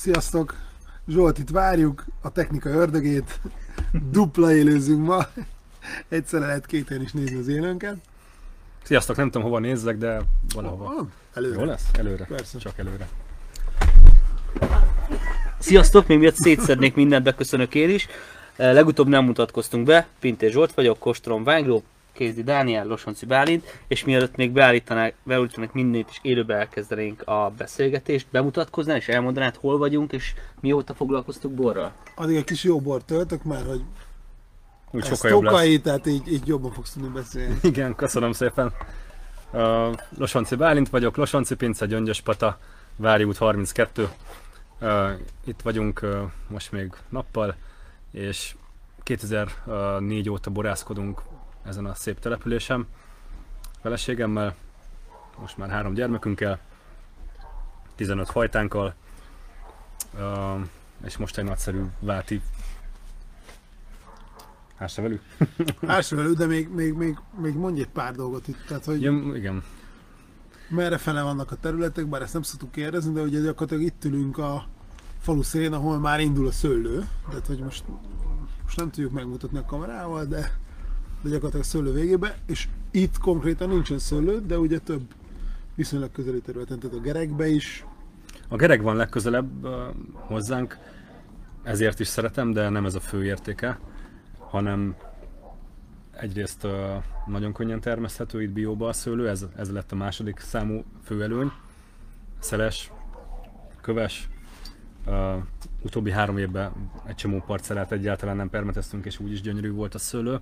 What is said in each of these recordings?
Sziasztok! Zsolt, itt várjuk a technika ördögét. Dupla élőzünk ma. Egyszerre lehet két helyen is nézni az élőnket. Sziasztok, nem tudom hova nézzek, de valahova. Ah, Előre. Jó lesz? Előre. Persze. Csak előre. Sziasztok, még miatt szétszednék mindent, beköszönök én is. Eh, Legutóbb nem mutatkoztunk be, Pintér Zsolt vagyok, Kostrom Vágló, Kézdi Dániel, Losonci Bálint, és mielőtt még beállítanák, beállítanak mindent és élőbe elkezdenénk a beszélgetést, bemutatkoznál és elmondanád, hol vagyunk és mióta foglalkoztuk borral? Addig egy kis jó bort töltök már, hogy Úgy ez sokkal jobb lesz. tokai, tehát így, így jobban fogsz tudni beszélni. Igen, köszönöm szépen. Uh, Losonci Bálint vagyok, Losonci Pince, Gyöngyös Pata, Vári út 32. Uh, itt vagyunk uh, most még nappal, és 2004 óta borászkodunk ezen a szép településen. Feleségemmel, most már három gyermekünkkel, 15 fajtánkkal, és most egy nagyszerű váti Hássa velük? Ássa velő, de még, még, még, még mondj egy pár dolgot itt. Tehát, hogy Ja, igen, merre fele vannak a területek, bár ezt nem szoktuk kérdezni, de ugye gyakorlatilag itt ülünk a falu szélén, ahol már indul a szőlő. Tehát, hogy most, most nem tudjuk megmutatni a kamerával, de, de gyakorlatilag szőlő végébe, és itt konkrétan nincsen szőlő, de ugye több viszonylag közeli területen, tehát a gerekbe is. A gereg van legközelebb hozzánk, ezért is szeretem, de nem ez a fő értéke, hanem egyrészt nagyon könnyen termeszthető itt bióba a szőlő, ez, ez lett a második számú főelőny. Szeles, köves, uh, utóbbi három évben egy csomó parcellát egyáltalán nem permeteztünk, és úgy is gyönyörű volt a szőlő.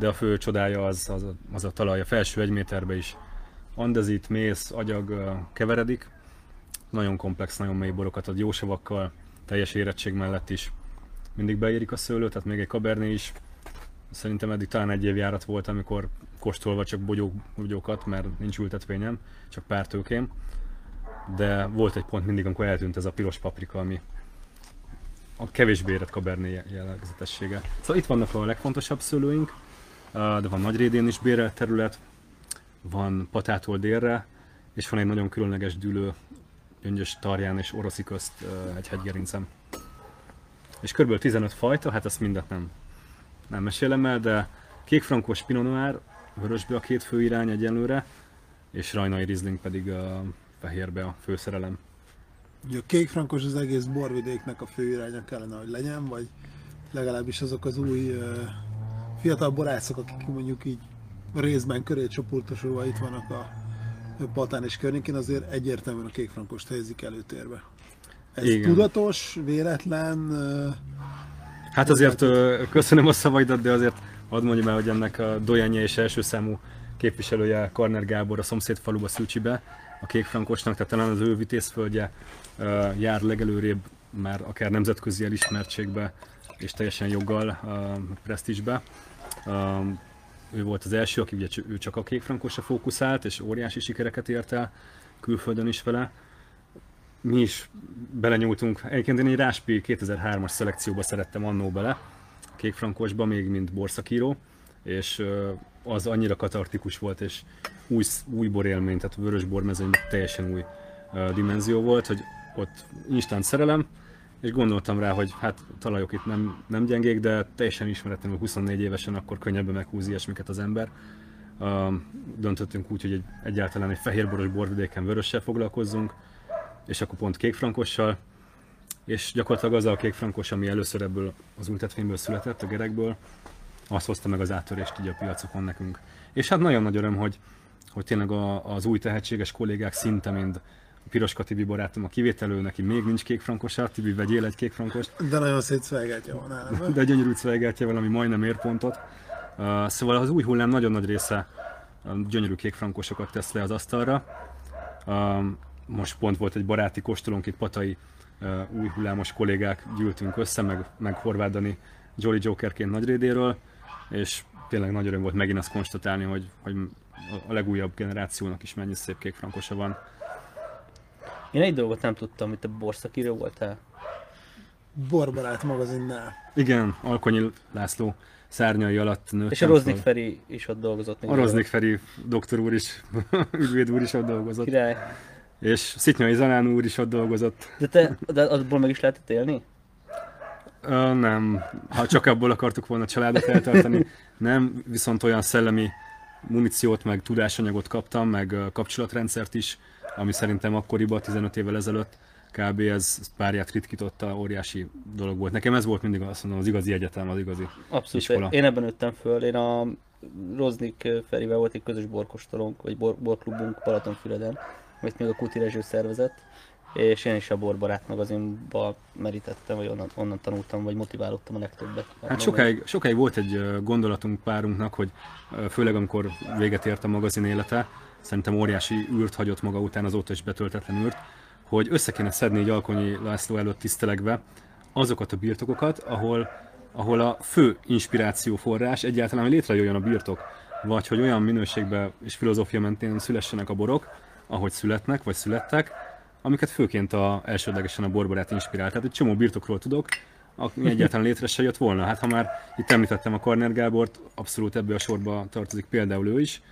De a fő csodája az, az, az a talaj, a felső egy méterbe is andezít, mész, agyag keveredik, nagyon komplex, nagyon mély borokat ad jósavakkal, teljes érettség mellett is. Mindig beérik a szőlő, tehát még egy kaberné is. Szerintem eddig talán egy év járat volt, amikor kóstolva csak bogyók, bogyókat, mert nincs ültetvényem, csak pár tőkém. De volt egy pont mindig, amikor eltűnt ez a piros paprika, ami a kevésbé érett kaberné jellegzetessége. Szóval itt vannak a legfontosabb szőlőink, de van Nagyrédén is bérelt terület, van Patától délre, és van egy nagyon különleges dűlő Gyöngyös Tarján és Oroszi közt egy hegygerincem. És kb. 15 fajta, hát ezt mindet nem, nem mesélem el, de kékfrankos Pinot Noir, vörösbe a két fő irány egyenlőre, és rajnai Riesling pedig a fehérbe a főszerelem. Ugye a kékfrankos az egész borvidéknek a fő iránya kellene, hogy legyen, vagy legalábbis azok az új fiatal borászok, akik mondjuk így részben köré csoportosulva itt vannak a Patán és környékén, azért egyértelműen a kékfrankost helyezik előtérbe. Ez Igen. Tudatos, véletlen, Hát azért köszönöm a szavaidat, de azért hadd mondjam el, hogy ennek a Dojanya és első számú képviselője Karner Gábor a szomszéd faluba Szűcsibe, a kékfrankosnak, tehát talán az ő vitézföldje jár legelőrébb már akár nemzetközi elismertségbe és teljesen joggal a ő volt az első, aki ugye ő csak a kékfrankosra fókuszált, és óriási sikereket ért el külföldön is vele mi is belenyúltunk. Egyébként én egy Ráspi 2003-as szelekcióba szerettem annó bele, kékfrankosba, még mint borszakíró, és az annyira katartikus volt, és új, új borélmény, tehát a vörös bormezőnyben teljesen új dimenzió volt, hogy ott instant szerelem, és gondoltam rá, hogy hát talajok itt nem, nem gyengék, de teljesen ismeretlenül 24 évesen akkor könnyebben meghúz ilyesmiket az ember. Uh, döntöttünk úgy, hogy egy, egyáltalán egy fehérboros borvidéken vörössel foglalkozzunk, és akkor pont kékfrankossal, és gyakorlatilag az a kékfrankos, ami először ebből az ültetvényből született, a gerekből, azt hozta meg az áttörést így a piacokon nekünk. És hát nagyon nagy öröm, hogy, hogy tényleg a, az új tehetséges kollégák szinte mind Piroska Tibi barátom a kivételő, neki még nincs kékfrankosa, Tibi vegyél egy kékfrankost, de nagyon szép szvelgátja van nálam. de gyönyörű cvelgeltje valami majdnem ér pontot. Uh, szóval az új hullám nagyon nagy része uh, gyönyörű kékfrankosokat tesz le az asztalra. Um, most pont volt egy baráti kóstolónk itt Patai uh, új hullámos kollégák gyűltünk össze, meg, meg Horváth Dani Jolly Jokerként Nagyrédéről, és tényleg nagy öröm volt megint azt konstatálni, hogy, hogy a- legújabb generációnak is mennyi szép kékfrankosa van. Én egy dolgot nem tudtam, hogy te borszakíró voltál. Borbarát magazinnál. Igen, Alkonyi László szárnyai alatt nőttem És a Roznik föl. Feri is ott dolgozott. még A Roznik Feri doktor úr is, ügyvéd úr is ott dolgozott. Király. És Szitnyai Zanán úr is ott dolgozott. De te, de abból meg is lehetett élni? Ö, nem, ha csak abból akartuk volna a családot eltartani, nem, viszont olyan szellemi muníciót, meg tudásanyagot kaptam, meg kapcsolatrendszert is, ami szerintem akkoriban, 15 évvel ezelőtt kb. ez párját ritkította, óriási dolog volt. Nekem ez volt mindig azt mondom, az igazi egyetem, az igazi Abszolút. iskola. Én ebben nőttem föl. Én a Roznik Ferivel volt egy közös borkostolónk, vagy bor, borklubunk Balatonfüreden, amit még a Kuti Rezső szervezett, és én is a borbarát magazinba merítettem, vagy onnan, onnan tanultam, vagy motiválódtam a legtöbbet. Hát sokáig, sokáig volt egy gondolatunk párunknak, hogy főleg amikor véget ért a magazin élete, szerintem óriási űrt hagyott maga után, azóta is betöltetlen űrt, hogy össze kéne szedni egy Alkonyi László előtt tisztelegve azokat a birtokokat, ahol, ahol a fő inspiráció forrás egyáltalán, hogy létrejöjjön a birtok, vagy hogy olyan minőségben és filozófia mentén szülessenek a borok, ahogy születnek, vagy születtek, amiket főként a, elsődlegesen a borbarát inspirált. Tehát egy csomó birtokról tudok, ami egyáltalán létre se jött volna. Hát ha már itt említettem a Karner Gábort, abszolút ebbe a sorba tartozik például ő is,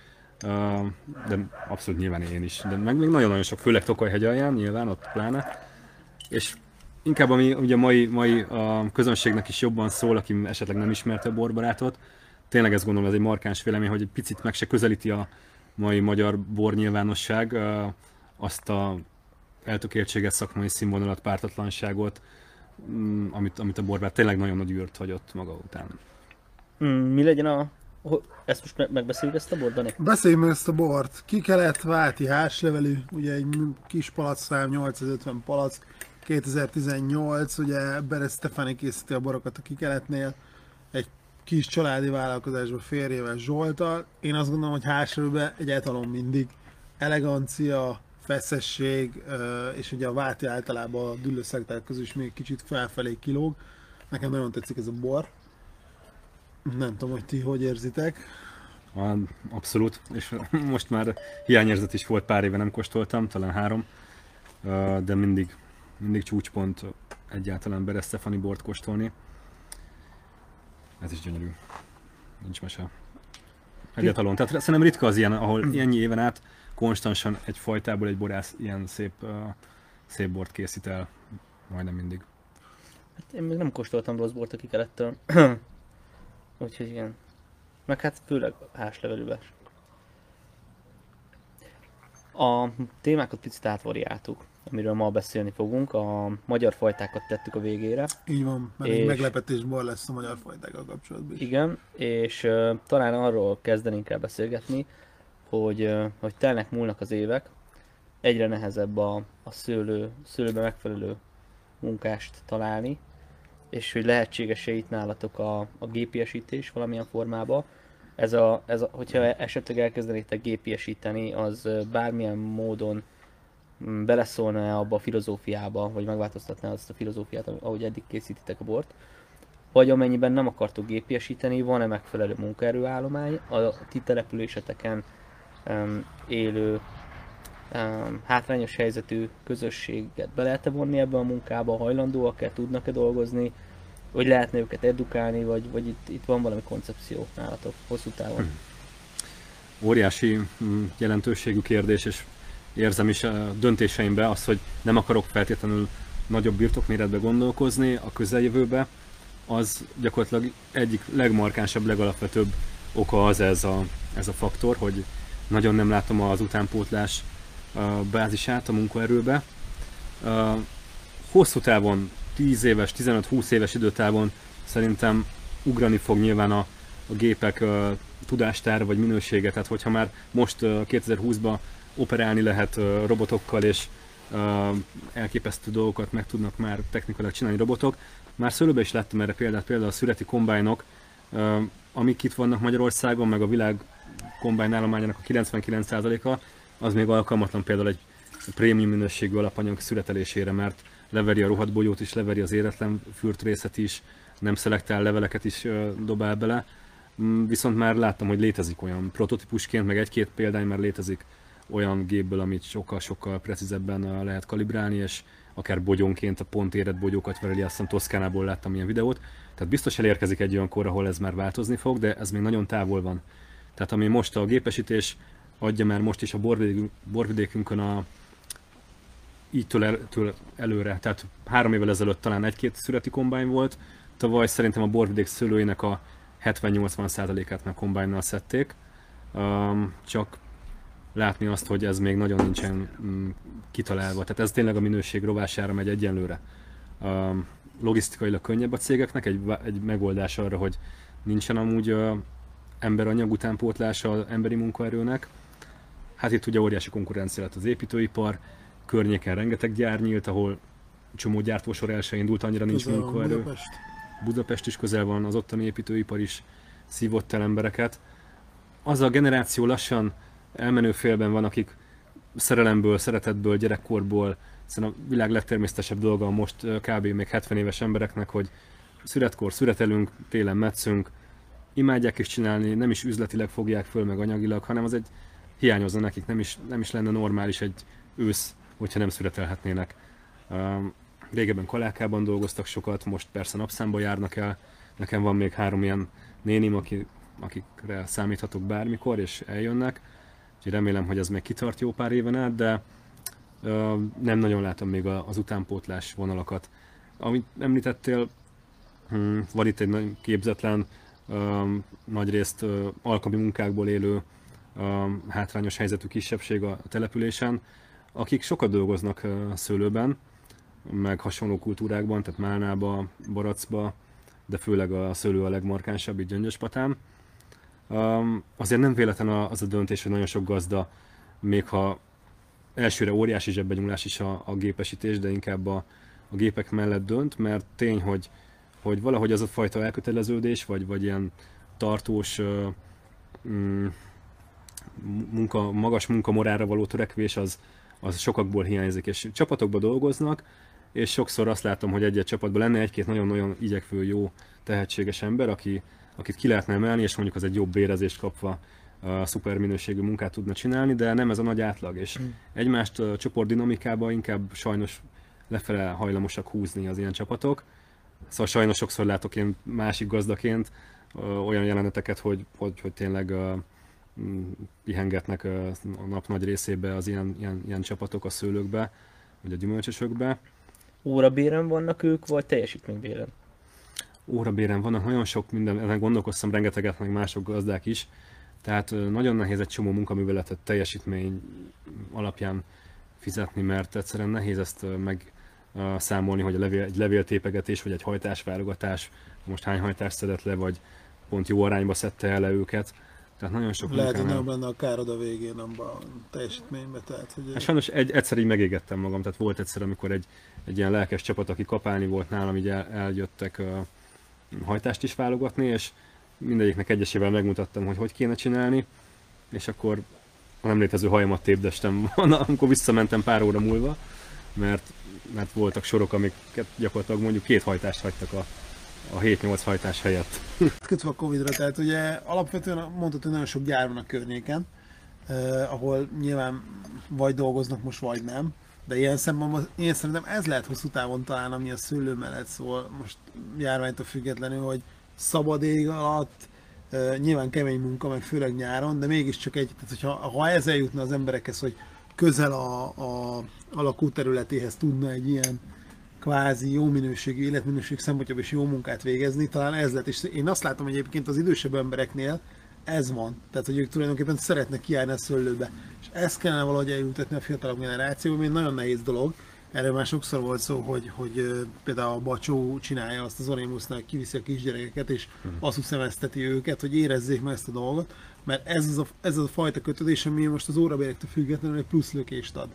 de abszolút nyilván én is, de meg még nagyon-nagyon sok, főleg Tokaj-hegy alján, nyilván ott pláne. És inkább ami ugye mai, mai a közönségnek is jobban szól, aki esetleg nem ismerte a borbarátot, tényleg ezt gondolom, ez egy markáns vélemény, hogy egy picit meg se közelíti a mai magyar bor nyilvánosság azt a eltökéltséget, szakmai színvonalat, pártatlanságot, mm, amit, amit a borbár tényleg nagyon nagy űrt hagyott maga után. Hmm, mi legyen a... Ezt most me- megbeszéljük ezt a bort, Dani? Beszéljünk ezt a bort. Ki kellett válti házlevelű, ugye egy kis palacszám, 850 palack, 2018, ugye Beres Stefani készíti a borokat a Kikeletnél, egy kis családi vállalkozásban férjével Zsoltal. Én azt gondolom, hogy házlevelőben egy etalon mindig elegancia, feszesség, és ugye a váti általában a düllőszekták közül is még kicsit felfelé kilóg. Nekem nagyon tetszik ez a bor. Nem tudom, hogy ti hogy érzitek. Abszolút, és most már hiányérzet is volt, pár éve nem kóstoltam, talán három, de mindig, mindig csúcspont egyáltalán Beres Stefani bort kóstolni. Ez is gyönyörű. Nincs mese. Egyáltalán. Tehát szerintem ritka az ilyen, ahol ennyi éven át konstansan egy fajtából egy borász ilyen szép, uh, szép bort készít el. Majdnem mindig. Hát én még nem kóstoltam rossz bort a kikelettől. Úgyhogy igen. Meg hát főleg házlevelűvel. A témákat picit átvariáltuk, amiről ma beszélni fogunk. A magyar fajtákat tettük a végére. Így van, mert És- meglepetés bor lesz a magyar fajtákkal kapcsolatban is. Igen, és uh, talán arról kezdenénk el beszélgetni, hogy, uh, hogy telnek múlnak az évek, egyre nehezebb a, a szőlő, szőlőbe megfelelő munkást találni, és hogy lehetséges-e itt nálatok a, a gépiesítés valamilyen formában. Ez a, ez a, hogyha esetleg elkezdenétek gépiesíteni, az bármilyen módon mm, beleszólna abba a filozófiába, vagy megváltoztatná azt a filozófiát, ahogy eddig készítitek a bort, vagy amennyiben nem akartok gépiesíteni, van-e megfelelő munkaerőállomány a ti településeteken um, élő um, hátrányos helyzetű közösséget be lehet-e vonni ebbe a munkába, hajlandóak-e, tudnak-e dolgozni, vagy lehetne őket edukálni, vagy, vagy itt, itt van valami koncepció nálatok hosszú távon. óriási mm, jelentőségű kérdés, és érzem is a döntéseimbe azt, hogy nem akarok feltétlenül nagyobb birtokméretbe gondolkozni a közeljövőbe, az gyakorlatilag egyik legmarkánsabb, legalapvetőbb oka az ez a, ez a faktor, hogy nagyon nem látom az utánpótlás bázisát a munkaerőbe. Hosszú távon, 10 éves, 15-20 éves időtávon szerintem ugrani fog nyilván a, a gépek ö, tudástár vagy minősége, tehát hogyha már most ö, 2020-ban operálni lehet robotokkal és ö, elképesztő dolgokat meg tudnak már technikailag csinálni robotok. Már szőlőben is láttam erre példát, például a szüreti kombájnok, amik itt vannak Magyarországon, meg a világ kombájn a 99%-a, az még alkalmatlan például egy prémium minőségű alapanyag szüretelésére, mert leveri a rohadt bogyót is, leveri az éretlen fürtrészet is, nem szelektál leveleket is dobál bele. Mm, Viszont már láttam, hogy létezik olyan prototípusként, meg egy-két példány már létezik olyan gépből, amit sokkal-sokkal precízebben lehet kalibrálni, és akár bogyónként a pont érett bogyókat vereli, azt hiszem Toszkánából láttam ilyen videót. Tehát biztos elérkezik egy olyan kor, ahol ez már változni fog, de ez még nagyon távol van. Tehát ami most a gépesítés adja már most is a borvidékünk- borvidékünkön a, így től, el, től előre, tehát három évvel ezelőtt talán egy-két születi kombány volt, tavaly szerintem a borvidék szőlőinek a 70-80%-át már kombájnal szedték, um, csak látni azt, hogy ez még nagyon nincsen um, kitalálva, tehát ez tényleg a minőség rovására megy egyenlőre. Um, logisztikailag könnyebb a cégeknek, egy, egy megoldás arra, hogy nincsen amúgy uh, emberanyag utánpótlása az emberi munkaerőnek. Hát itt ugye óriási konkurencia lett az építőipar, környéken rengeteg gyár nyílt, ahol csomó gyártósor el se indult, annyira nincs Közel munkaerő. Budapest. Budapest is közel van, az ottani építőipar is szívott el embereket. Az a generáció lassan elmenő félben van, akik szerelemből, szeretetből, gyerekkorból, hiszen a világ legtermészetesebb dolga most ö, kb. még 70 éves embereknek, hogy születkor születelünk, télen metszünk, imádják is csinálni, nem is üzletileg fogják föl, meg anyagilag, hanem az egy hiányozna nekik, nem is, nem is lenne normális egy ősz, hogyha nem születelhetnének. Régebben Kalákában dolgoztak sokat, most persze napszámba járnak el. Nekem van még három ilyen nénim, aki, akikre számíthatok bármikor, és eljönnek. Úgyhogy remélem, hogy ez még kitart jó pár éven át, de nem nagyon látom még az utánpótlás vonalakat. Amit említettél, hm, van itt egy nagy képzetlen, nagyrészt alkalmi munkákból élő hátrányos helyzetű kisebbség a településen, akik sokat dolgoznak szőlőben, meg hasonló kultúrákban, tehát Málnába, Baracba, de főleg a szőlő a legmarkánsabb, itt Gyöngyöspatán. Azért nem véletlen az a döntés, hogy nagyon sok gazda, még ha elsőre óriási zsebbenyúlás is a, a gépesítés, de inkább a, a gépek mellett dönt, mert tény, hogy, hogy valahogy az a fajta elköteleződés, vagy, vagy ilyen tartós mm, munka, magas munkamorára való törekvés az, az sokakból hiányzik, és csapatokban dolgoznak, és sokszor azt látom, hogy egy-egy csapatban lenne egy-két nagyon-nagyon igyekvő, jó, tehetséges ember, aki, akit ki lehetne emelni, és mondjuk az egy jobb bérezést kapva a szuper minőségű munkát tudna csinálni, de nem ez a nagy átlag, és egymást a csoport dinamikába inkább sajnos lefele hajlamosak húzni az ilyen csapatok. Szóval sajnos sokszor látok én másik gazdaként olyan jeleneteket, hogy, hogy, hogy tényleg mm, pihengetnek a nap nagy részébe az ilyen, ilyen, ilyen csapatok a szőlőkbe, vagy a gyümölcsösökbe. Órabéren vannak ők, vagy teljesítménybéren? órabéren vannak, nagyon sok minden, ezen gondolkoztam rengeteget, meg mások gazdák is, tehát nagyon nehéz egy csomó munkaműveletet teljesítmény alapján fizetni, mert egyszerűen nehéz ezt meg számolni, hogy a levél, egy levéltépegetés, vagy egy hajtásválogatás, most hány hajtást szedett le, vagy pont jó arányba szedte el őket. Tehát nagyon sok Lehet, hogy nem lenne a károd a végén abban a teljesítményben. Tehát, hogy Hát sajnos egy, egyszer így megégettem magam, tehát volt egyszer, amikor egy, egy ilyen lelkes csapat, aki kapálni volt nálam, így el, eljöttek uh, hajtást is válogatni, és mindegyiknek egyesével megmutattam, hogy hogy kéne csinálni, és akkor a nem létező hajamat tépdestem, amikor visszamentem pár óra múlva, mert, mert voltak sorok, amiket gyakorlatilag mondjuk két hajtást hagytak a, a 7-8 hajtás helyett. kötve a Covid-ra, tehát ugye alapvetően mondhatod, hogy nagyon sok gyár van a környéken, eh, ahol nyilván vagy dolgoznak most, vagy nem. De ilyen szemben, én szerintem ez lehet hosszú távon talán, ami a szőlő mellett szól, most járványtól függetlenül, hogy szabad ég alatt, eh, nyilván kemény munka, meg főleg nyáron, de mégiscsak egy, tehát hogyha ha ez eljutna az emberekhez, hogy közel a, a, a lakóterületéhez tudna egy ilyen kvázi jó minőségű életminőség szempontjából is jó munkát végezni, talán ez lett. És én azt látom hogy egyébként az idősebb embereknél ez van. Tehát, hogy ők tulajdonképpen szeretnek kiállni a szőlőbe. És ezt kellene valahogy elültetni a fiatalabb generációba, ami nagyon nehéz dolog. Erről már sokszor volt szó, hogy, hogy például a Bacsó csinálja azt az Orémusznál, kiviszi a kisgyerekeket, és azt szemezteti őket, hogy érezzék meg ezt a dolgot, mert ez az a, ez az a fajta kötődés, ami most az órabérektől függetlenül egy plusz lökést ad.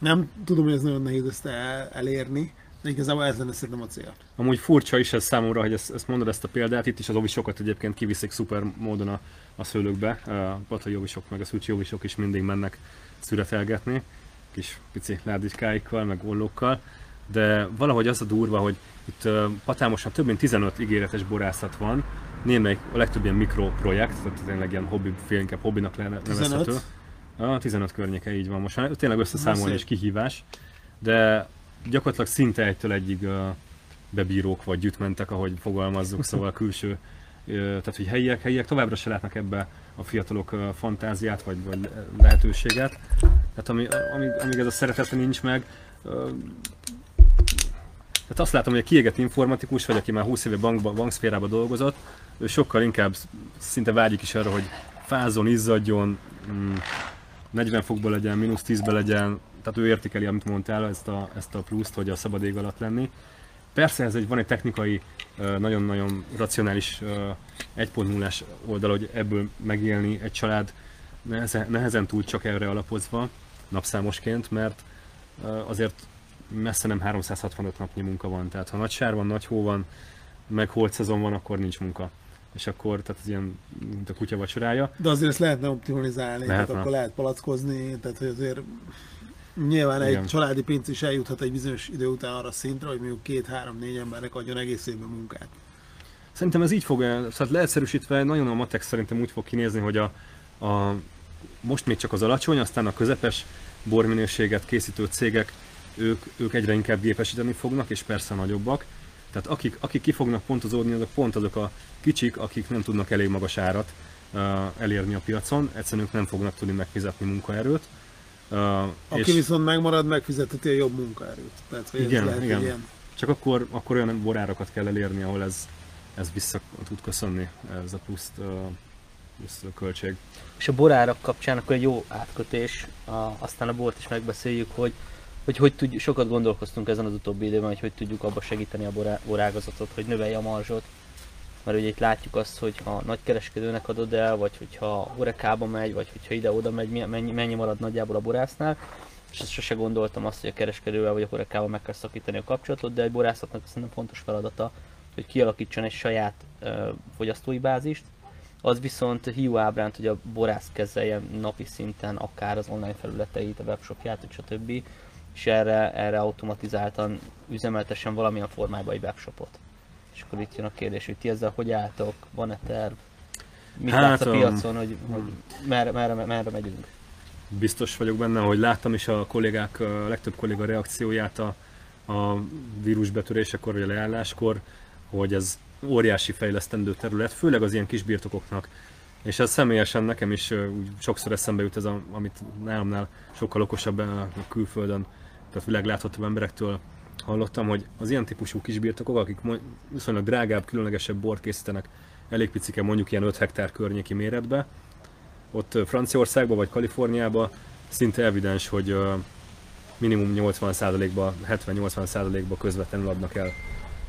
Nem tudom, hogy ez nagyon nehéz ezt el, elérni, igazából ez lenne szerintem a cél. Amúgy furcsa is ez számomra, hogy ezt, ezt mondod ezt a példát, itt is az ovisokat egyébként kiviszik szuper módon a, a szőlőkbe, a patai ovisok meg a szücsi ovisok is mindig mennek szüretelgetni, kis pici ládicskáikkal, meg ollókkal, de valahogy az a durva, hogy itt uh, patámosan több mint 15 ígéretes borászat van, némelyik a legtöbb ilyen mikroprojekt, tehát tényleg ilyen hobbi, fél inkább hobbinak nevezhető. 15? A 15 környéke így van most. már. Tényleg összeszámolni is kihívás, de gyakorlatilag szinte egytől egyig bebírók vagy gyütmentek, ahogy fogalmazzuk, szóval külső, tehát hogy helyiek, helyiek továbbra se látnak ebbe a fiatalok fantáziát vagy, vagy lehetőséget. Tehát ami, amíg, amíg ez a szeretet nincs meg, tehát azt látom, hogy a kiégett informatikus, vagy aki már 20 éve bank, bankszférában dolgozott, ő sokkal inkább szinte vágyik is arra, hogy fázon, izzadjon, mm, 40 fokban legyen, mínusz 10-ben legyen, tehát ő értékeli, amit mondtál, ezt a, ezt a pluszt, hogy a szabad ég alatt lenni. Persze ez egy, van egy technikai, nagyon-nagyon racionális ö, 1.0-ás oldal, hogy ebből megélni egy család nehezen, nehezen túl csak erre alapozva, napszámosként, mert azért messze nem 365 napnyi munka van. Tehát ha nagy sár van, nagy hó van, meg holt szezon van, akkor nincs munka. És akkor, tehát ez ilyen, mint a kutya vacsorája. De azért ezt lehetne optimalizálni, Lehetne. tehát akkor lehet palackozni, tehát hogy azért nyilván egy Igen. családi pénz is eljuthat egy bizonyos idő után arra szintre, hogy mondjuk két-három-négy embernek adjon egész évben munkát. Szerintem ez így fog, szóval leegyszerűsítve nagyon a Matex szerintem úgy fog kinézni, hogy a, a most még csak az alacsony, aztán a közepes borminőséget készítő cégek, ők, ők egyre inkább gépesíteni fognak, és persze nagyobbak. Tehát akik, akik ki fognak pontozódni, azok pont azok a kicsik, akik nem tudnak elég magas árat uh, elérni a piacon, egyszerűen ők nem fognak tudni megfizetni munkaerőt. Uh, Aki viszont megmarad, megfizetheti a jobb munkaerőt. Tehát, hogy Igen, ez lehet igen. ilyen Csak akkor, akkor olyan borárakat kell elérni, ahol ez, ez vissza tud köszönni, ez a plusz, uh, plusz költség. És a borárak kapcsán akkor egy jó átkötés, a, aztán a bort is megbeszéljük, hogy hogy, hogy tudjuk, sokat gondolkoztunk ezen az utóbbi időben, hogy hogy tudjuk abba segíteni a borá, borágazatot, hogy növelje a marzsot. Mert ugye itt látjuk azt, hogy ha nagy kereskedőnek adod el, vagy hogyha horekába megy, vagy hogyha ide-oda megy, mennyi, mennyi marad nagyjából a borásznál. És ezt sose gondoltam azt, hogy a kereskedővel vagy a horekával meg kell szakítani a kapcsolatot, de egy borászatnak szerintem fontos feladata, hogy kialakítson egy saját ö, fogyasztói bázist, az viszont hiú ábránt, hogy a borász kezelje napi szinten akár az online felületeit, a webshopját, stb. És erre, erre automatizáltan üzemeltessen valamilyen formában egy webshopot. És akkor itt jön a kérdés, hogy ti ezzel hogy álltok, van-e terv? Mit Hát, látsz a um, piacon, hogy, hogy merre, merre, merre megyünk? Biztos vagyok benne, hogy láttam is a kollégák, a legtöbb kolléga reakcióját a, a vírus betörésekor vagy a leálláskor, hogy ez óriási fejlesztendő terület, főleg az ilyen kis birtokoknak. És ez személyesen nekem is úgy sokszor eszembe jut ez, a, amit nálamnál sokkal okosabb ö, külföldön, tehát világláthatóbb emberektől hallottam, hogy az ilyen típusú kisbirtokok, akik viszonylag drágább, különlegesebb bort készítenek, elég picike, mondjuk ilyen 5 hektár környéki méretbe, ott Franciaországban vagy Kaliforniában szinte evidens, hogy minimum 80%-ba, 70-80%-ba közvetlenül adnak el.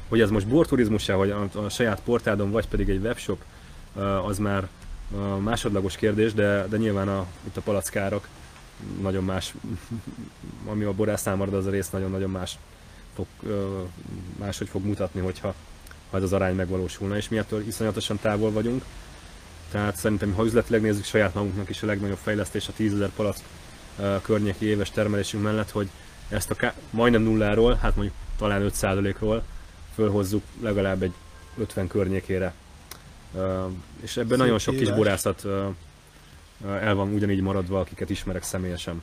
Hogy ez most borturizmus vagy a, saját portádon, vagy pedig egy webshop, az már másodlagos kérdés, de, de nyilván a, itt a palackárak nagyon más, ami a borásznál marad, az a rész nagyon-nagyon más fog, máshogy fog mutatni, hogyha ha ez az arány megvalósulna, és mi ettől iszonyatosan távol vagyunk. Tehát szerintem, ha üzletileg nézzük, saját magunknak is a legnagyobb fejlesztés a 10 000 palack környéki éves termelésünk mellett, hogy ezt a ká- majdnem nulláról, hát mondjuk talán 5%-ról fölhozzuk legalább egy 50 környékére. És ebben Szép nagyon sok kis borászat el van ugyanígy maradva, akiket ismerek személyesen.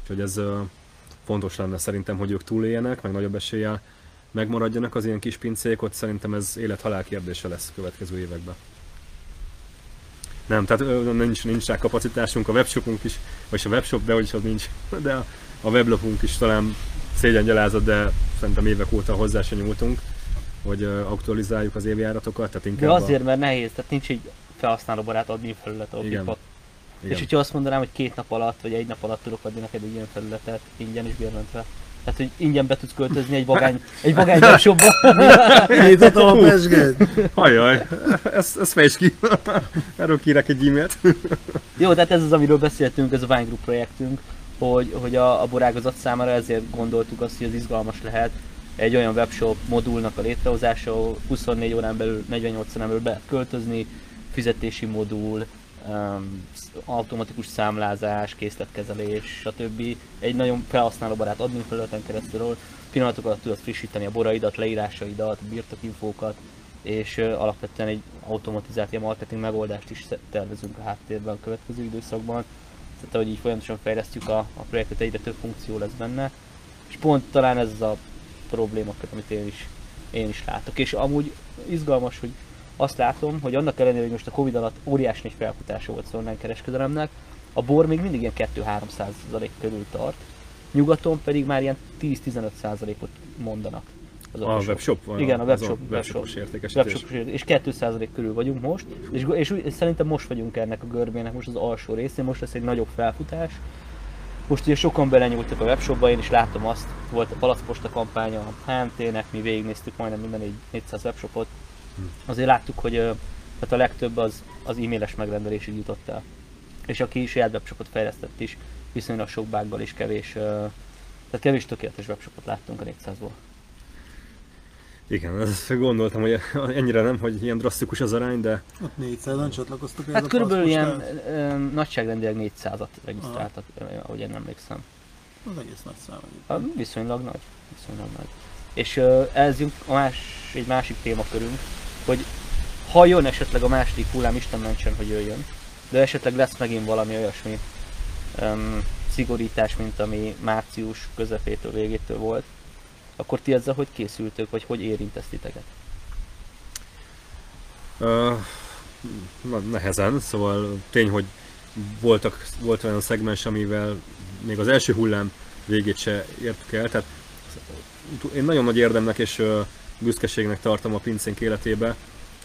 Úgyhogy ez fontos lenne szerintem, hogy ők túléljenek, meg nagyobb eséllyel megmaradjanak az ilyen kis pincék, ott szerintem ez élet-halál kérdése lesz a következő években. Nem, tehát nincs, nincs rá kapacitásunk, a webshopunk is, vagy a webshop, de hogy az nincs, de a, a weblapunk is talán szégyengyalázat, de szerintem évek óta hozzá se nyúltunk, hogy aktualizáljuk az évjáratokat, tehát De inkább azért, mert nehéz, tehát nincs egy felhasználóbarát adni felület, Igen. A, És igen. hogyha azt mondanám, hogy két nap alatt, vagy egy nap alatt tudok adni neked egy ilyen felületet, ingyen is bérmentve. Tehát, hogy ingyen be tudsz költözni egy vagány, egy vagány webshopba. Nyitottam a pesgőt. Ajaj, ezt, ezt fejtsd ki, erről kérek egy e-mailt. Jó, tehát ez az, amiről beszéltünk, ez a Wine Group projektünk, hogy, hogy a, a borágazat számára ezért gondoltuk azt, hogy ez izgalmas lehet egy olyan webshop modulnak a létrehozása, ahol 24 órán belül, 48 órán belül be lehet költözni, fizetési modul, automatikus számlázás, készletkezelés, stb. Egy nagyon felhasználóbarát admin felületen keresztül, ahol pillanatok alatt tudod frissíteni a boraidat, leírásaidat, birtokinfókat, és alapvetően egy automatizált ilyen marketing megoldást is tervezünk a háttérben a következő időszakban. Tehát ahogy így folyamatosan fejlesztjük a, a projektet, egyre több funkció lesz benne, és pont talán ez az a problémakör, amit én is, én is látok. És amúgy izgalmas, hogy azt látom, hogy annak ellenére, hogy most a Covid alatt óriási nagy felfutása volt az online kereskedelemnek, a bor még mindig ilyen 2-300% körül tart, Nyugaton pedig már ilyen 10-15%-ot mondanak. Az A webshop? Igen, a webshop. értékesítés. webshopos értékesítés. És 2% körül vagyunk most, és, és, és szerintem most vagyunk ennek a görbének, most az alsó részén, most lesz egy nagyobb felfutás. Most ugye sokan belenyúltak a webshopba, én is látom azt, volt a Palacposta kampánya a HMT-nek, mi végignéztük majdnem minden egy 400 webshopot. Azért láttuk, hogy hát a legtöbb az, az e-mailes megrendelésig jutott el. És aki saját webshopot fejlesztett is, viszonylag sok bággal is kevés, tehát kevés tökéletes webshopot láttunk a 400-ból. Igen, ezt gondoltam, hogy ennyire nem, hogy ilyen drasztikus az arány, de Ott 400-an csatlakoztak Hát körülbelül ilyen ö, nagyságrendileg 400-at regisztráltak, ö, ahogy én emlékszem. Az egész nagy szám. Hát, viszonylag nagy. Viszonylag nagy. És ö, ez jön a más, egy másik témakörünk, hogy ha jön esetleg a második hullám, Isten mentsen, hogy jöjjön, de esetleg lesz megint valami olyasmi um, szigorítás, mint ami március közepétől, végétől volt, akkor ti ezzel hogy készültök, vagy hogy érint titeket? uh, nehezen, szóval tény, hogy voltak, volt olyan szegmens, amivel még az első hullám végét se értük el, tehát én nagyon nagy érdemnek és uh, büszkeségnek tartom a pincénk életébe,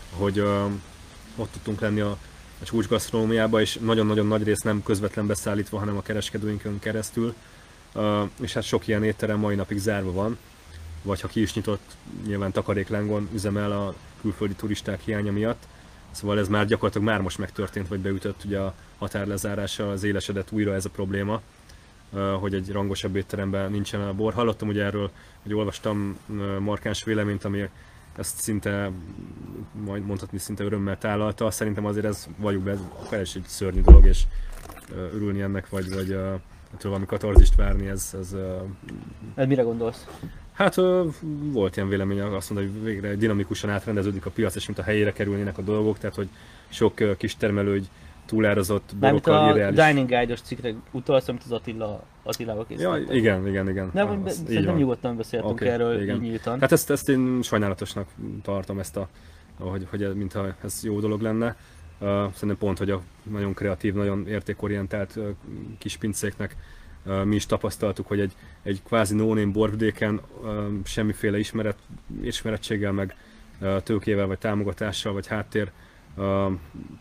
hogy uh, ott tudtunk lenni a, a csúcsgasztronómiába, és nagyon-nagyon nagy rész nem közvetlen beszállítva, hanem a kereskedőinkön keresztül. Uh, és hát sok ilyen étterem mai napig zárva van, vagy ha ki is nyitott, nyilván takaréklángon üzemel a külföldi turisták hiánya miatt. Szóval ez már gyakorlatilag már most megtörtént, vagy beütött ugye a határlezárással, az élesedett újra ez a probléma, ö, hogy egy rangosabb étteremben nincsen a bor. Hallottam ugye erről, hogy olvastam markáns véleményt, ami ezt szinte, majd mondhatni szinte örömmel tálalta. Szerintem azért ez, valljuk be, ez akár is egy szörnyű dolog, és örülni ennek, vagy, vagy ettől valami katarzist várni, ez, ez Ez mire gondolsz? Hát volt ilyen vélemény, azt mondta, hogy végre dinamikusan átrendeződik a piac, és mint a helyére kerülnének a dolgok, tehát hogy sok kis termelő így túlárazott Mármint borokkal a irreális. Dining Guide-os cikkre utalsz, amit az Attila, Attilával Ja, készítettek. igen, igen, igen. Nem, hogy be, szerintem nyugodtan beszéltünk Oké, erről igen. így nyíltan. Hát ezt, ezt én sajnálatosnak tartom ezt a, hogy, hogy mintha ez jó dolog lenne. Uh, szerintem pont, hogy a nagyon kreatív, nagyon értékorientált uh, kis pincéknek uh, mi is tapasztaltuk, hogy egy, egy kvázi no-name borvidéken uh, semmiféle ismeret, ismerettséggel, meg uh, tőkével, vagy támogatással, vagy háttér uh,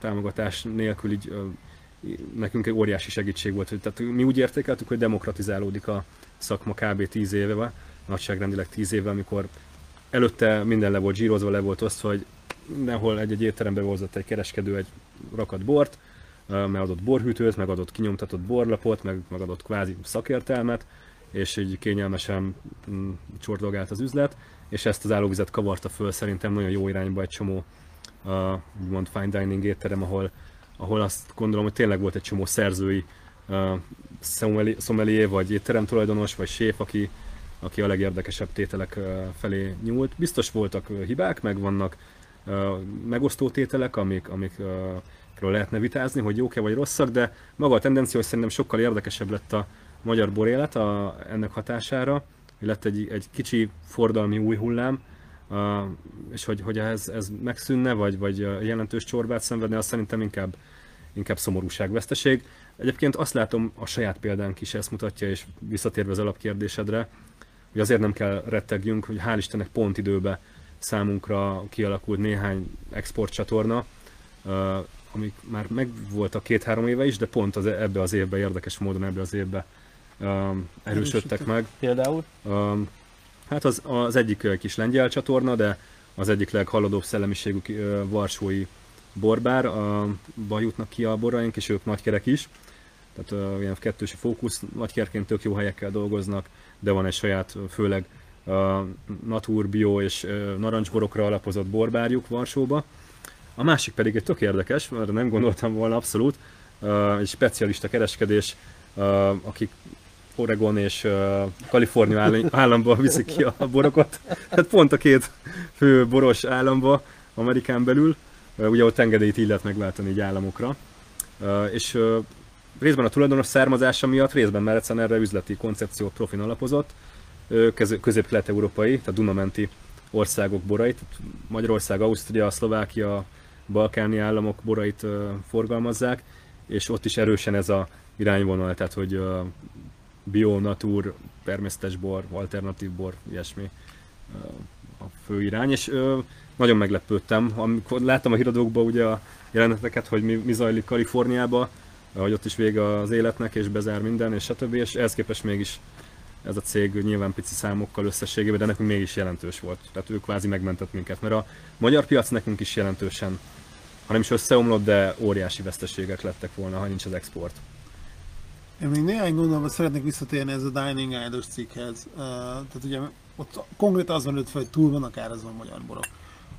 támogatás nélkül így nekünk egy óriási segítség volt. Tehát mi úgy értékeltük, hogy demokratizálódik a szakma kb. 10 éve, nagyságrendileg 10 éve, amikor előtte minden le volt zsírozva, le volt osztva, hogy mindenhol egy-egy étterembe hozott egy kereskedő egy rakat bort, megadott borhűtőt, megadott kinyomtatott borlapot, meg megadott kvázi szakértelmet, és így kényelmesen mm, csordogált az üzlet, és ezt az állóvizet kavarta föl szerintem nagyon jó irányba egy csomó uh, úgymond fine dining étterem, ahol, ahol azt gondolom, hogy tényleg volt egy csomó szerzői uh, sommelier- vagy étterem tulajdonos, vagy séf, aki, aki a legérdekesebb tételek felé nyúlt. Biztos voltak hibák, meg vannak ö, megosztó tételek, amik, amik ö, ről lehetne vitázni, hogy jók-e vagy rosszak, de maga a tendencia, hogy szerintem sokkal érdekesebb lett a magyar borélet a, ennek hatására, hogy lett egy, egy kicsi fordalmi új hullám, uh, és hogy, hogy ez, ez megszűnne, vagy, vagy jelentős csorbát szenvedne, az szerintem inkább, inkább szomorúságveszteség. Egyébként azt látom, a saját példánk is ezt mutatja, és visszatérve az alapkérdésedre, hogy azért nem kell rettegjünk, hogy hál' Istennek pont időben számunkra kialakult néhány exportcsatorna, amik már megvoltak két-három éve is, de pont az, ebbe az évben, érdekes módon ebbe az évben um, erősödtek Erősödtek. meg. Például? Um, hát az, az egyik kis lengyel csatorna, de az egyik leghaladóbb szellemiségű ö, varsói borbár, a, jutnak ki a boraink, és ők nagykerek is. Tehát uh, ilyen kettős fókusz, nagykerként tök jó helyekkel dolgoznak, de van egy saját, főleg uh, natur, bio és narancsborokra alapozott borbárjuk Varsóba. A másik pedig egy tök érdekes, mert nem gondoltam volna abszolút, uh, egy specialista kereskedés, uh, akik Oregon és Kalifornia áll- államba viszik ki a borokat. Hát pont a két fő boros államba Amerikán belül, ugye ott engedélyt illet megváltani így államokra. És részben a tulajdonos származása miatt, részben mert egyszerűen erre üzleti koncepciót profin alapozott, közép-kelet-európai, tehát Dunamenti országok borait, tehát Magyarország, Ausztria, Szlovákia, balkáni államok borait forgalmazzák, és ott is erősen ez a irányvonal, tehát hogy bio, natur, természetes bor, alternatív bor, ilyesmi a fő irány, és nagyon meglepődtem, amikor láttam a híradókban ugye a jeleneteket, hogy mi, mi zajlik Kaliforniába, hogy ott is vége az életnek, és bezár minden, és stb. És ehhez képest mégis ez a cég nyilván pici számokkal összességében, de nekünk mégis jelentős volt. Tehát ő kvázi megmentett minket, mert a magyar piac nekünk is jelentősen, ha nem is összeomlott, de óriási veszteségek lettek volna, ha nincs az export. Én még néhány gondolva szeretnék visszatérni ez a Dining Idol cikkhez. Tehát ugye ott konkrétan az van hogy túl vannak árazva a magyar borok.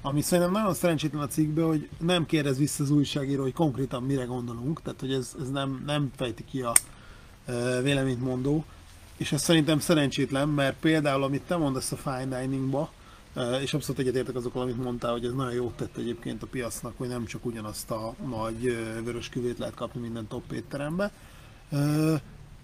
Ami szerintem nagyon szerencsétlen a cikkben, hogy nem kérdez vissza az újságíró, hogy konkrétan mire gondolunk, tehát hogy ez, ez nem, nem fejti ki a véleményt mondó. És ez szerintem szerencsétlen, mert például, amit te mondasz a fine diningba, uh, és abszolút egyetértek azokkal, amit mondtál, hogy ez nagyon jót tett egyébként a piacnak, hogy nem csak ugyanazt a nagy uh, vörös küvét lehet kapni minden top étterembe.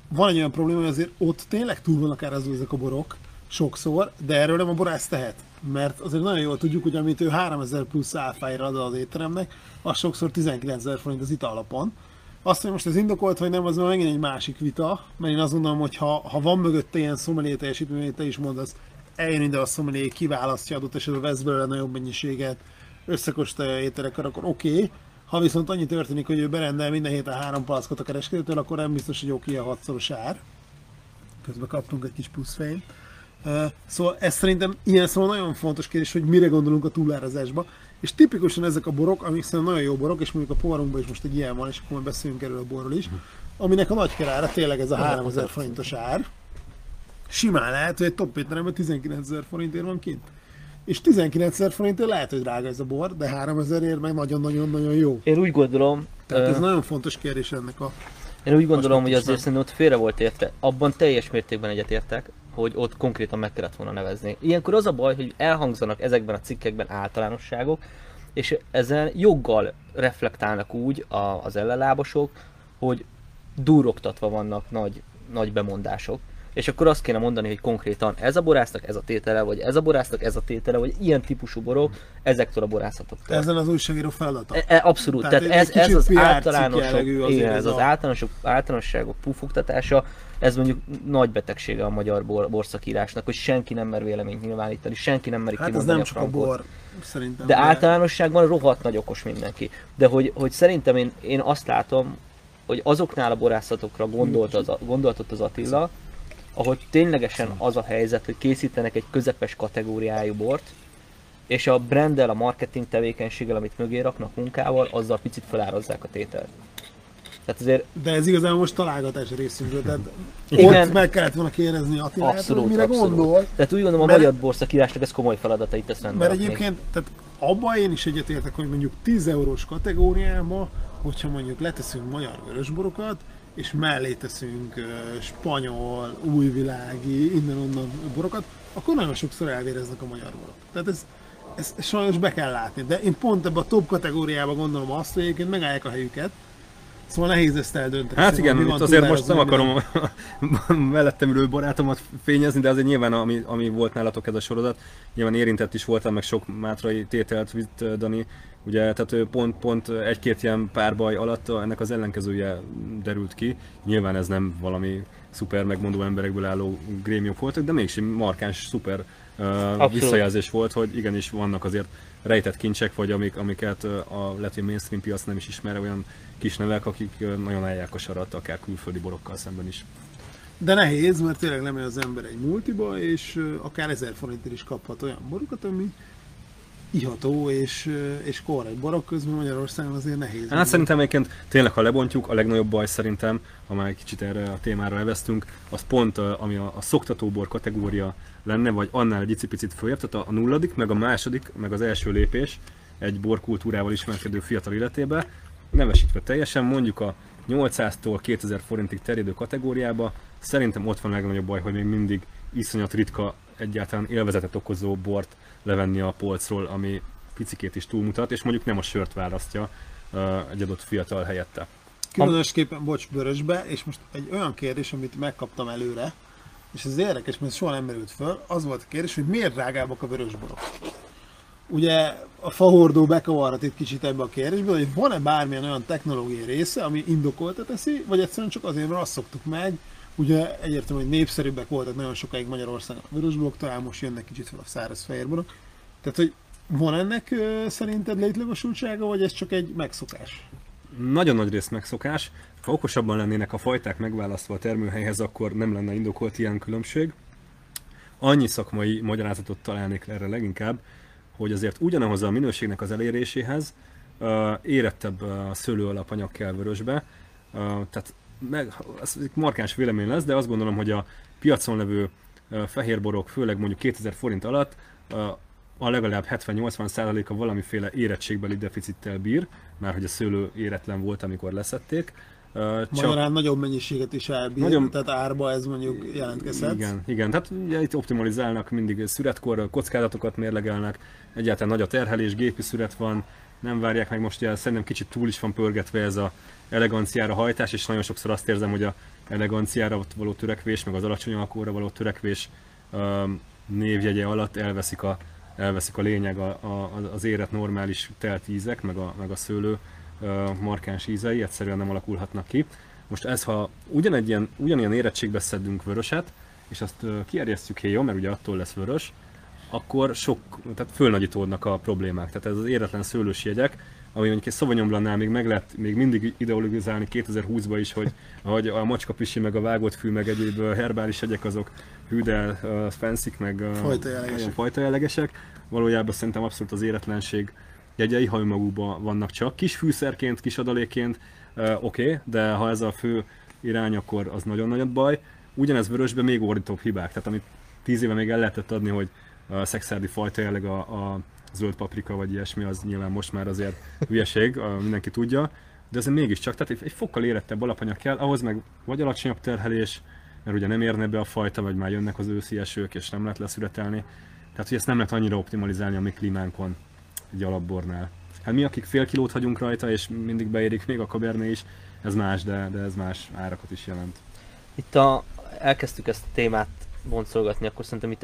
Van egy olyan probléma, hogy azért ott tényleg túl vannak árazva ezek a borok, sokszor, de erről nem a borász tehet. Mert azért nagyon jól tudjuk, hogy amit ő 3000 plusz áfáira ad az étteremnek, az sokszor 19 ezer forint az italapon. Azt, hogy most ez indokolt, vagy nem, az már megint egy másik vita, mert én azt gondolom, hogy ha, ha van mögötte ilyen szomelié teljesítmény, amit te is mondasz, eljön ide a szomelié, kiválasztja adott esetben vesz belőle nagyobb mennyiséget, összekostolja ételekkel, akkor oké. Okay. Ha viszont annyi történik, hogy ő berendel minden héten három palackot a kereskedőtől, akkor nem biztos, hogy oké a hatszoros ár. Közben kaptunk egy kis pluszfényt. Szóval ez szerintem ilyen szóval nagyon fontos kérdés, hogy mire gondolunk a túlárazásba. És tipikusan ezek a borok, amik szerintem nagyon jó borok, és mondjuk a poharunkban is most egy ilyen van, és akkor majd beszélünk erről a borról is, aminek a nagy kerára tényleg ez a 3000 forintos ár. Simán lehet, hogy egy top étteremben 19 ezer forintért van kint. És 19 ezer forintért lehet, hogy drága ez a bor, de 3000 ért meg nagyon-nagyon-nagyon jó. Én úgy gondolom... Tehát ez nagyon fontos kérdés ennek a... Én úgy gondolom, hogy azért szerintem ott félre volt érte. Abban teljes mértékben egyetértek, hogy ott konkrétan meg kellett volna nevezni. Ilyenkor az a baj, hogy elhangzanak ezekben a cikkekben általánosságok, és ezen joggal reflektálnak úgy a, az ellenlábosok, hogy duroktatva vannak nagy, nagy bemondások. És akkor azt kéne mondani, hogy konkrétan ez a borásznak ez a tétele, vagy ez a borásznak ez a tétele, vagy ilyen típusú borok ezektől a borászatoktól. Ezen az újságíró feladata. E, e, abszolút, tehát, tehát ez, ez az általánosok, igen, ez az általánosok, általánosságok pufogtatása, ez mondjuk nagy betegsége a magyar bor, borszakírásnak, hogy senki nem mer véleményt nyilvánítani, senki nem meri hát ez nem a csak a bor, szerintem. De, de általánosságban rohadt nagy okos mindenki. De hogy, hogy szerintem én, én azt látom, hogy azoknál a borászatokra gondolt az, gondoltott az Attila, ahol ténylegesen az a helyzet, hogy készítenek egy közepes kategóriájú bort, és a branddel, a marketing tevékenységgel, amit mögé raknak munkával, azzal picit felárazzák a tételt. Tehát azért... De ez igazából most találgatás részünkről, tehát Igen. ott meg kellett volna kérdezni Attilát, abszolút, mire abszolút. gondol. Tehát úgy gondolom a mert, magyar borszakírásnak ez komoly feladata itt ezt Mert egyébként, tehát abban én is egyetértek, hogy mondjuk 10 eurós kategóriába, hogyha mondjuk leteszünk magyar vörösborokat, és mellé teszünk spanyol, újvilági, innen-onnan borokat, akkor nagyon sokszor elvéreznek a magyar borok. Tehát ez, ez, ez sajnos be kell látni. De én pont ebben a top kategóriában gondolom azt, hogy egyébként megállják a helyüket, Szóval nehéz ezt eldönteni. Hát igen, itt azért most nem akarom mellettem ülő barátomat fényezni, de azért nyilván, ami, ami volt nálatok ez a sorozat, nyilván érintett is voltam, meg sok mátrai tételt vitt Dani, ugye, tehát pont, pont egy-két ilyen párbaj alatt ennek az ellenkezője derült ki. Nyilván ez nem valami szuper megmondó emberekből álló grémiumok voltak, de mégis markáns, szuper uh, visszajelzés volt, hogy igenis vannak azért rejtett kincsek, vagy amik, amiket a lehet, hogy mainstream piac nem is ismer, olyan kis nevek, akik nagyon állják a sarat, akár külföldi borokkal szemben is. De nehéz, mert tényleg nem az ember egy multiba, és akár 1000 forintért is kaphat olyan borokat, ami iható és, és korrekt borok közben Magyarországon azért nehéz. Hát szerintem egyébként tényleg, ha lebontjuk, a legnagyobb baj szerintem, ha már egy kicsit erre a témára leveztünk, az pont ami a, a szoktatóbor kategória lenne, vagy annál egy icipicit följebb, tehát a nulladik, meg a második, meg az első lépés egy borkultúrával ismerkedő fiatal életébe, nevesítve teljesen, mondjuk a 800-tól 2000 forintig terjedő kategóriába, szerintem ott van a legnagyobb baj, hogy még mindig iszonyat ritka egyáltalán élvezetet okozó bort levenni a polcról, ami picikét is túlmutat, és mondjuk nem a sört választja egy adott fiatal helyette. Különösképpen, bocs, bőrösbe, és most egy olyan kérdés, amit megkaptam előre, és ez érdekes, mert soha nem merült föl, az volt a kérdés, hogy miért drágábbak a vörösborok. Ugye a fahordó bekavarhat itt kicsit ebbe a kérdésbe, hogy van-e bármilyen olyan technológiai része, ami indokolta teszi, vagy egyszerűen csak azért, mert azt szoktuk meg, Ugye egyértelmű, hogy népszerűbbek voltak nagyon sokáig Magyarországon a vörösborok, talán most jönnek kicsit fel a száraz fehérborok. Tehát, hogy van ennek szerinted létjogosultsága, vagy ez csak egy megszokás? Nagyon nagy rész megszokás. Ha okosabban lennének a fajták megválasztva a termőhelyhez, akkor nem lenne indokolt ilyen különbség. Annyi szakmai magyarázatot találnék erre leginkább, hogy azért ugyanahoz a minőségnek az eléréséhez érettebb szőlőalapanyag kell vörösbe. Tehát meg, ez egy markáns vélemény lesz, de azt gondolom, hogy a piacon levő fehérborok, főleg mondjuk 2000 forint alatt a legalább 70-80%-a valamiféle érettségbeli deficittel bír, már hogy a szőlő éretlen volt, amikor leszették. Uh, Magyarán nagyobb mennyiséget is elbír, Nagyon- tehát árba ez mondjuk jelentkezhet. Igen, igen, tehát ugye itt optimalizálnak mindig szüretkor, kockázatokat mérlegelnek, egyáltalán nagy a terhelés, gépi szüret van, nem várják meg most, ugye szerintem kicsit túl is van pörgetve ez a eleganciára hajtás, és nagyon sokszor azt érzem, hogy a eleganciára való törekvés, meg az alacsony alkóra való törekvés um, névjegye alatt elveszik a, elveszik a lényeg a, a, az érett normális telt ízek, meg a, meg a szőlő markáns ízei, egyszerűen nem alakulhatnak ki. Most ez, ha ugyanegy ilyen, ugyanilyen érettségbe szedünk vöröset, és azt uh, kierjesztjük héjon, mert ugye attól lesz vörös, akkor sok, tehát fölnagyítódnak a problémák. Tehát ez az éretlen szőlős jegyek, ami mondjuk egy szavanyomblannál még meg lehet még mindig ideologizálni 2020-ban is, hogy, hogy a macskapisi, meg a vágott fű, meg egyéb herbális jegyek azok hű, de uh, fancy meg uh, Fajtajellegesek. fajtajellegesek. Valójában szerintem abszolút az éretlenség jegyei, ha önmagukban vannak csak. Kis fűszerként, kis adalékként, uh, oké, okay, de ha ez a fő irány, akkor az nagyon nagy baj. Ugyanez vörösben még ordítóbb hibák, tehát amit tíz éve még el lehetett adni, hogy a szexárdi fajta jelleg a, a zöld paprika vagy ilyesmi, az nyilván most már azért hülyeség, mindenki tudja, de azért mégiscsak, tehát egy, fokkal érettebb alapanyag kell, ahhoz meg vagy alacsonyabb terhelés, mert ugye nem érne be a fajta, vagy már jönnek az őszi esők, és nem lehet leszüretelni. Tehát, hogy ezt nem lehet annyira optimalizálni a mi klímánkon egy alapbornál. Hát mi, akik fél kilót hagyunk rajta, és mindig beérik még a kaberné is, ez más, de, de ez más árakat is jelent. Itt a, elkezdtük ezt a témát boncolgatni, akkor szerintem itt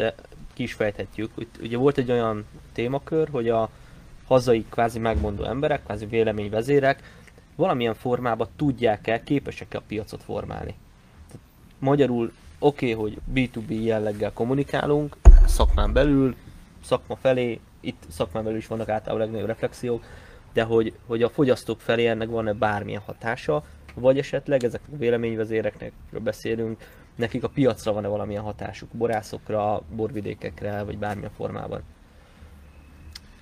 ki is ugye volt egy olyan témakör, hogy a hazai kvázi megmondó emberek, kvázi véleményvezérek valamilyen formában tudják-e, képesek-e a piacot formálni. Tehát magyarul oké, okay, hogy B2B jelleggel kommunikálunk, szakmán belül, szakma felé, itt szakmán belül is vannak általában legnagyobb reflexiók, de hogy, hogy a fogyasztók felé ennek van-e bármilyen hatása, vagy esetleg ezek a véleményvezéreknek beszélünk, nekik a piacra van-e valamilyen hatásuk, borászokra, borvidékekre, vagy bármilyen formában.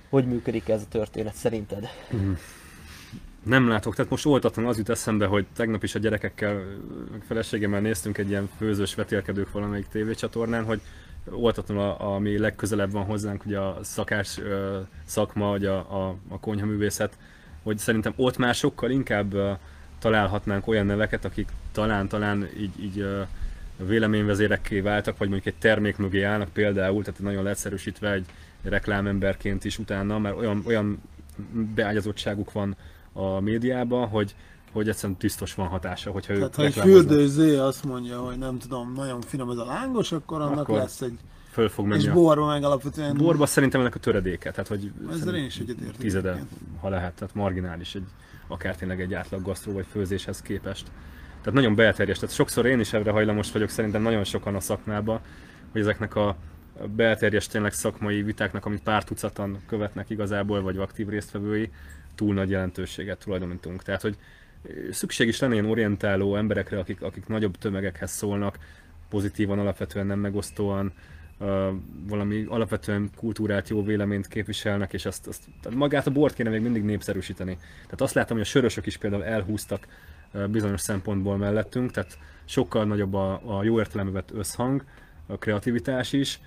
Hogy működik ez a történet szerinted? Nem látok, tehát most oltatlan az jut eszembe, hogy tegnap is a gyerekekkel, meg feleségemmel néztünk egy ilyen főzős vetélkedők valamelyik tévécsatornán, hogy oltatlan a, ami legközelebb van hozzánk, ugye a szakás szakma, vagy a, a, a konyhaművészet, hogy szerintem ott már sokkal inkább találhatnánk olyan neveket, akik talán-talán így, így véleményvezérekké váltak, vagy mondjuk egy termék mögé állnak például, tehát nagyon leegyszerűsítve egy reklámemberként is utána, mert olyan, olyan beágyazottságuk van a médiában, hogy, hogy egyszerűen biztos van hatása, hogyha Tehát ők ha egy fürdőző azt mondja, hogy nem tudom, nagyon finom ez a lángos, akkor annak Akkor lesz egy... Föl fog menni És a borba meg alapvetően... borba szerintem ennek a töredéke, tehát hogy Ezzel én is egyetértek. tizede, ha lehet, tehát marginális, egy, akár tényleg egy átlag gasztró vagy főzéshez képest. Tehát nagyon belterjes, tehát sokszor én is erre hajlamos vagyok, szerintem nagyon sokan a szakmában, hogy ezeknek a belterjes tényleg szakmai vitáknak, amit pár tucatan követnek igazából, vagy aktív résztvevői, túl nagy jelentőséget tulajdonítunk. Tehát, hogy szükség is lenne ilyen orientáló emberekre, akik, akik nagyobb tömegekhez szólnak, pozitívan, alapvetően nem megosztóan, valami alapvetően kultúrát, jó véleményt képviselnek, és azt, azt tehát magát a bort kéne még mindig népszerűsíteni. Tehát azt látom, hogy a sörösök is például elhúztak bizonyos szempontból mellettünk, tehát sokkal nagyobb a, a jó értelembe összhang, a kreativitás is,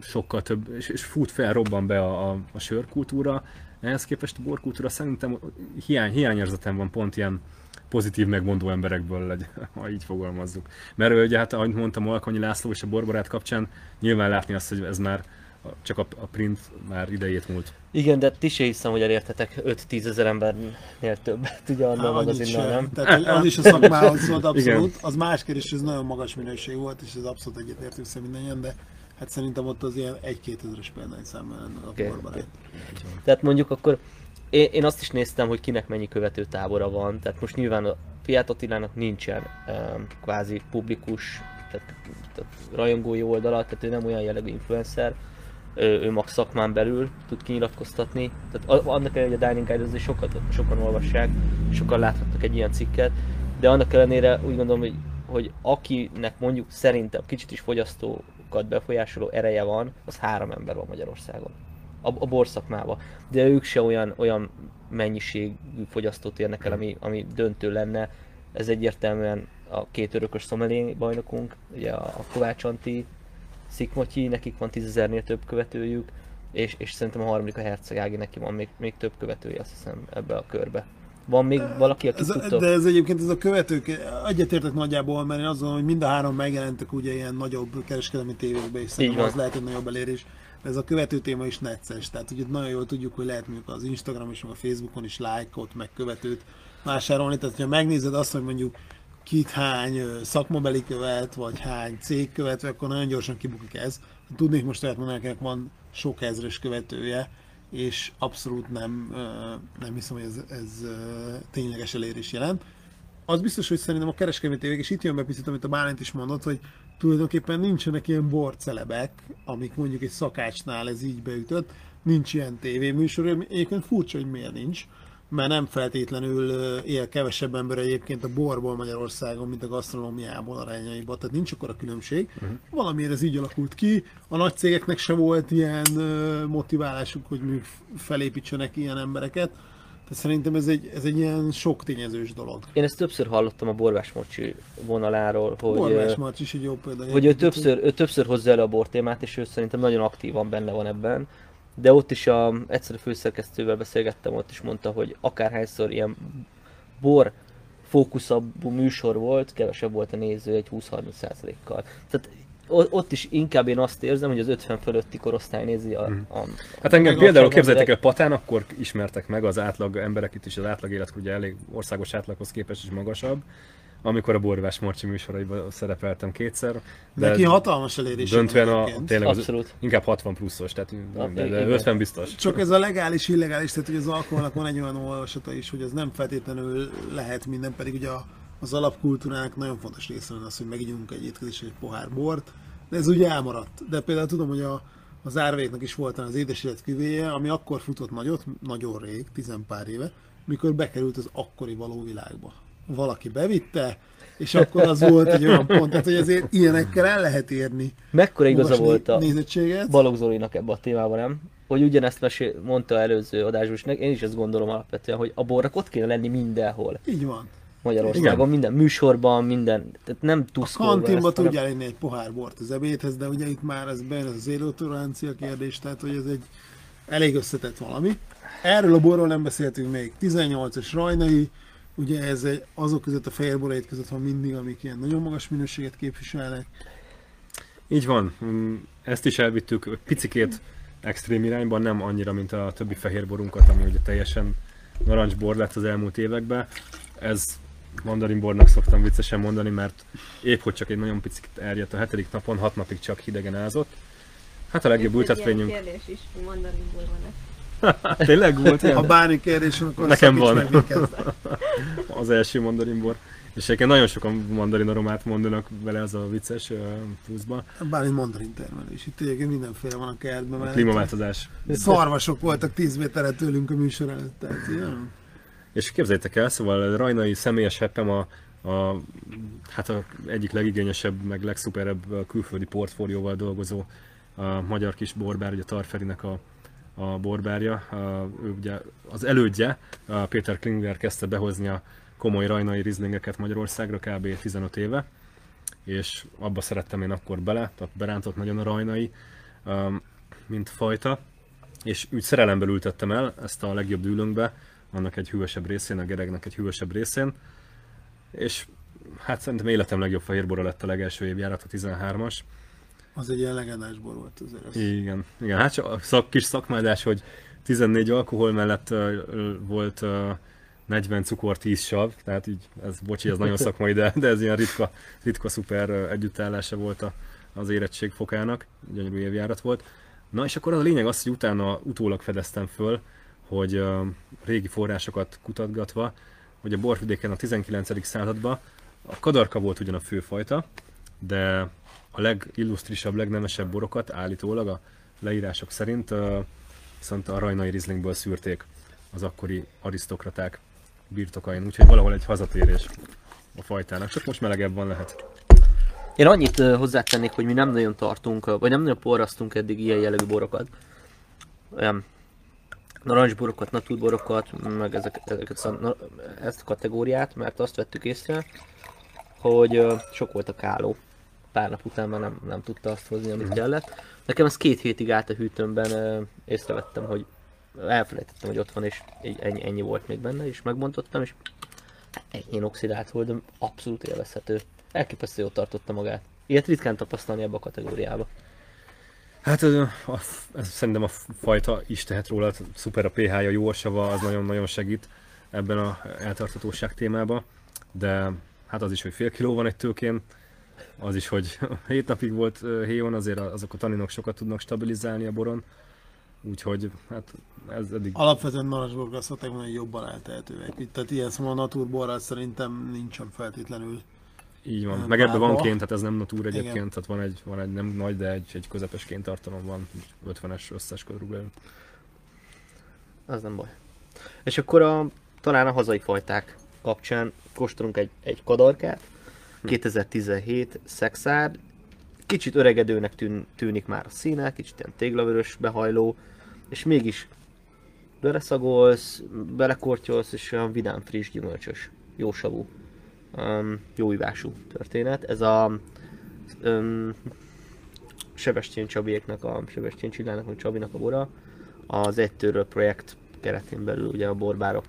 sokkal több, és, és fut fel, robban be a, a, a sörkultúra, ehhez képest a borkultúra szerintem hiány, hiányérzetem van pont ilyen pozitív megmondó emberekből, legy, ha így fogalmazzuk. Mert ugye hát, ahogy mondtam, Alkonyi László és a borbarát kapcsán nyilván látni azt, hogy ez már csak a, a print már idejét múlt. Igen, de ti se hiszem, hogy elértetek 5-10 ezer embernél többet, ugye annál magazinnal, nem? Tehát az is a szakmához szólt abszolút. Igen. Az más kérdés, ez nagyon magas minőség volt, és ez abszolút egyetértünk szerintem mindannyian, de hát szerintem ott az ilyen 1-2 ezeres példányszámmal lenne a borban. oké. Tehát mondjuk akkor én, én azt is néztem, hogy kinek mennyi követő tábora van, tehát most nyilván a Fiat Attilának nincsen um, kvázi publikus, tehát, tehát rajongói oldala, tehát ő nem olyan jellegű influencer, ő, max szakmán belül tud kinyilatkoztatni. Tehát annak ellenére, hogy a Dining Guide sokat, sokan olvassák, sokan láthatnak egy ilyen cikket, de annak ellenére úgy gondolom, hogy, hogy akinek mondjuk szerintem kicsit is fogyasztókat befolyásoló ereje van, az három ember van Magyarországon. A, a borszakmában. De ők se olyan, olyan mennyiségű fogyasztót érnek el, ami, ami döntő lenne. Ez egyértelműen a két örökös szomelé bajnokunk, ugye a Kovács Anti, Szikmotyi, nekik van tízezernél több követőjük, és, és szerintem a harmadik a Herceg Ági, neki van még, még több követője, azt hiszem, ebbe a körbe. Van még valaki, aki Ez, tudtok? de ez egyébként ez a követők, egyetértek nagyjából, mert én azon, hogy mind a három megjelentek ugye ilyen nagyobb kereskedelmi tévékbe, és szerintem az lehet egy nagyobb elérés. De ez a követő téma is necces, tehát ugye nagyon jól tudjuk, hogy lehet mondjuk az Instagram és a Facebookon is lájkot, meg követőt vásárolni, tehát ha megnézed azt, hogy mondjuk kit hány szakmabeli követ, vagy hány cég követ, akkor nagyon gyorsan kibukik ez. Tudnék most olyat mondani, akinek van sok ezres követője, és abszolút nem, nem hiszem, hogy ez, ez tényleges elérés jelent. Az biztos, hogy szerintem a kereskedelmi tévék, és itt jön be picit, amit a Bálint is mondott, hogy tulajdonképpen nincsenek ilyen borcelebek, amik mondjuk egy szakácsnál ez így beütött, nincs ilyen tévéműsor, egyébként furcsa, hogy miért nincs, mert nem feltétlenül él kevesebb ember egyébként a borból Magyarországon, mint a gasztronómiából arányaiban, tehát nincs akkor a különbség. Uh-huh. Valamiért ez így alakult ki, a nagy cégeknek se volt ilyen motiválásuk, hogy mondjuk felépítsenek ilyen embereket, tehát szerintem ez egy, ez egy ilyen sok tényezős dolog. Én ezt többször hallottam a Borbás Mocsi vonaláról, hogy, Borbás is egy jó példa. hogy ő többször, ő többször hozza elő a bortémát, és ő szerintem nagyon aktívan benne van ebben. De ott is a, egyszer a főszerkesztővel beszélgettem, ott is mondta, hogy akárhányszor ilyen bor fókuszabbú műsor volt, kevesebb volt a néző egy 20-30%-kal. Tehát ott is inkább én azt érzem, hogy az 50 fölötti korosztály nézi a, a Hát engem például képzeljétek el, Patán akkor ismertek meg az átlag emberek itt is, az átlag életkor ugye elég országos átlaghoz képest is magasabb, amikor a Borvás Marcsi műsoraiban szerepeltem kétszer. De Neki hatalmas elérés. döntően a, tényleg az, Abszolút. inkább 60 pluszos, tehát de, de igen. 50 biztos. Csak ez a legális, illegális, tehát hogy az alkoholnak van egy olyan olvasata is, hogy az nem feltétlenül lehet minden, pedig ugye a, az alapkultúrának nagyon fontos része van az, hogy megígyunk egy étkezés egy pohár bort, de ez ugye elmaradt. De például tudom, hogy a, az árvéknak is volt az édes élet küvéje, ami akkor futott nagyot, nagyon rég, tizenpár éve, mikor bekerült az akkori való világba. Valaki bevitte, és akkor az volt egy olyan pont, tehát hogy ezért ilyenekkel el lehet érni Mekkora igaza volt a nézettséget. Balogh Zolinak ebbe a témában, nem? Hogy ugyanezt mesél, mondta előző adásban nek- én is ezt gondolom alapvetően, hogy a borrak ott kéne lenni mindenhol. Így van. Magyarországon, Igen. minden műsorban, minden, tehát nem A tuszkolva kantinba ezt, hanem- tudjál inni egy pohár bort az ebédhez, de ugye itt már ez bejön az az élőtolerancia kérdés, tehát hogy ez egy elég összetett valami. Erről a borról nem beszéltünk még. 18-as rajnai, ugye ez egy, azok között a fehér borait között van mindig, amik ilyen nagyon magas minőséget képviselnek. Így van, Mm, ezt is elvittük picikét extrém irányban, nem annyira, mint a többi fehérborunkat, ami ugye teljesen narancsbor lett az elmúlt években. Ez mandarinbornak szoktam viccesen mondani, mert épp hogy csak egy nagyon picit erjedt a hetedik napon, hat napig csak hidegen ázott. Hát a legjobb Ez egy ültetvényünk. ilyen kérdés is, hogy mandarinból van-e. Tényleg volt Ha ilyen? bármi kérdés van, akkor Nekem van. Az első mandarinbor. És egyébként nagyon sokan mandarin aromát mondanak vele ez a vicces pluszba. Bármi mandarin termelés. Itt egyébként mindenféle van a kertben. A mellette. klímaváltozás. Szarvasok voltak 10 méterre tőlünk a műsor előtt. Tehát, ilyen. És képzeljétek el, szóval a Rajnai személyes heppem a, a, hát a egyik legigényesebb, meg legszuperebb külföldi portfólióval dolgozó a magyar kis borbár, ugye Tarferinek a, a borbárja. Ő ugye az elődje, Péter Klinger kezdte behozni a komoly rajnai rizlingeket Magyarországra kb. 15 éve, és abba szerettem én akkor bele, tehát berántott nagyon a rajnai, um, mint fajta, és úgy szerelemből ültettem el ezt a legjobb dűlőnkbe, annak egy hűvösebb részén, a geregnek egy hűvösebb részén, és hát szerintem életem legjobb fehérbora lett a legelső évjárat, a 13-as. Az egy ilyen legendás bor volt. Az. Igen, igen, hát csak a szak, kis szakmádás, hogy 14 alkohol mellett uh, volt uh, 40 cukor, 10 sav, tehát így, ez bocsi, ez nagyon szakmai, de, de ez ilyen ritka, ritka szuper együttállása volt a, az érettség fokának, gyönyörű évjárat volt. Na és akkor az a lényeg az, hogy utána utólag fedeztem föl, hogy uh, régi forrásokat kutatgatva, hogy a borvidéken a 19. században a kadarka volt ugyan a főfajta, de a legillusztrisabb, legnemesebb borokat állítólag a leírások szerint viszont a rajnai rizlingből szűrték az akkori arisztokraták birtokain, úgyhogy valahol egy hazatérés a fajtának, csak most melegebb van lehet. Én annyit hozzátennék, hogy mi nem nagyon tartunk, vagy nem nagyon porrasztunk eddig ilyen jellegű borokat. Olyan narancsborokat, natúrborokat, meg ezek, ezeket, a, ezt a kategóriát, mert azt vettük észre, hogy sok volt a káló. Pár nap után már nem, nem tudta azt hozni, amit kellett. Nekem ez két hétig állt a hűtőmben, észrevettem, hogy elfelejtettem, hogy ott van, és ennyi, ennyi volt még benne, és megbontottam, és ennyi oxidált volt, de abszolút élvezhető. Elképesztő jól tartotta magát. Ilyet ritkán tapasztalni ebbe a kategóriába. Hát a, ez szerintem a fajta is tehet róla, szuper a pH-ja, jó a sava, az nagyon-nagyon segít ebben a eltartatóság témában, de hát az is, hogy fél kiló van egy tőkén, az is, hogy 7 napig volt héjon, azért azok a taninok sokat tudnak stabilizálni a boron, úgyhogy hát ez eddig Alapvetően narancsborok azt szokták mondani, hogy jobban eltehetőek. Itt, tehát ilyen szóval a naturborral szerintem nincsen feltétlenül. így van. Meg ebben van ként, tehát ez nem natúr egyébként, Igen. tehát van egy, van egy nem nagy, de egy, egy közepes ként tartalom van, 50-es összes körülbelül. Az nem baj. És akkor a, talán a hazai fajták kapcsán kóstolunk egy, egy kadarkát, 2017 szexárd, kicsit öregedőnek tűn, tűnik már a színe, kicsit ilyen téglavörös behajló, és mégis beleszagolsz, belekortyolsz, és olyan vidám, friss, gyümölcsös, jó savú, um, jó ivású történet. Ez a um, Sebestyén Csabiéknak, a Sebestyén Csillának, vagy Csabinak a bora, az Egytőről projekt keretén belül ugye a borbárok,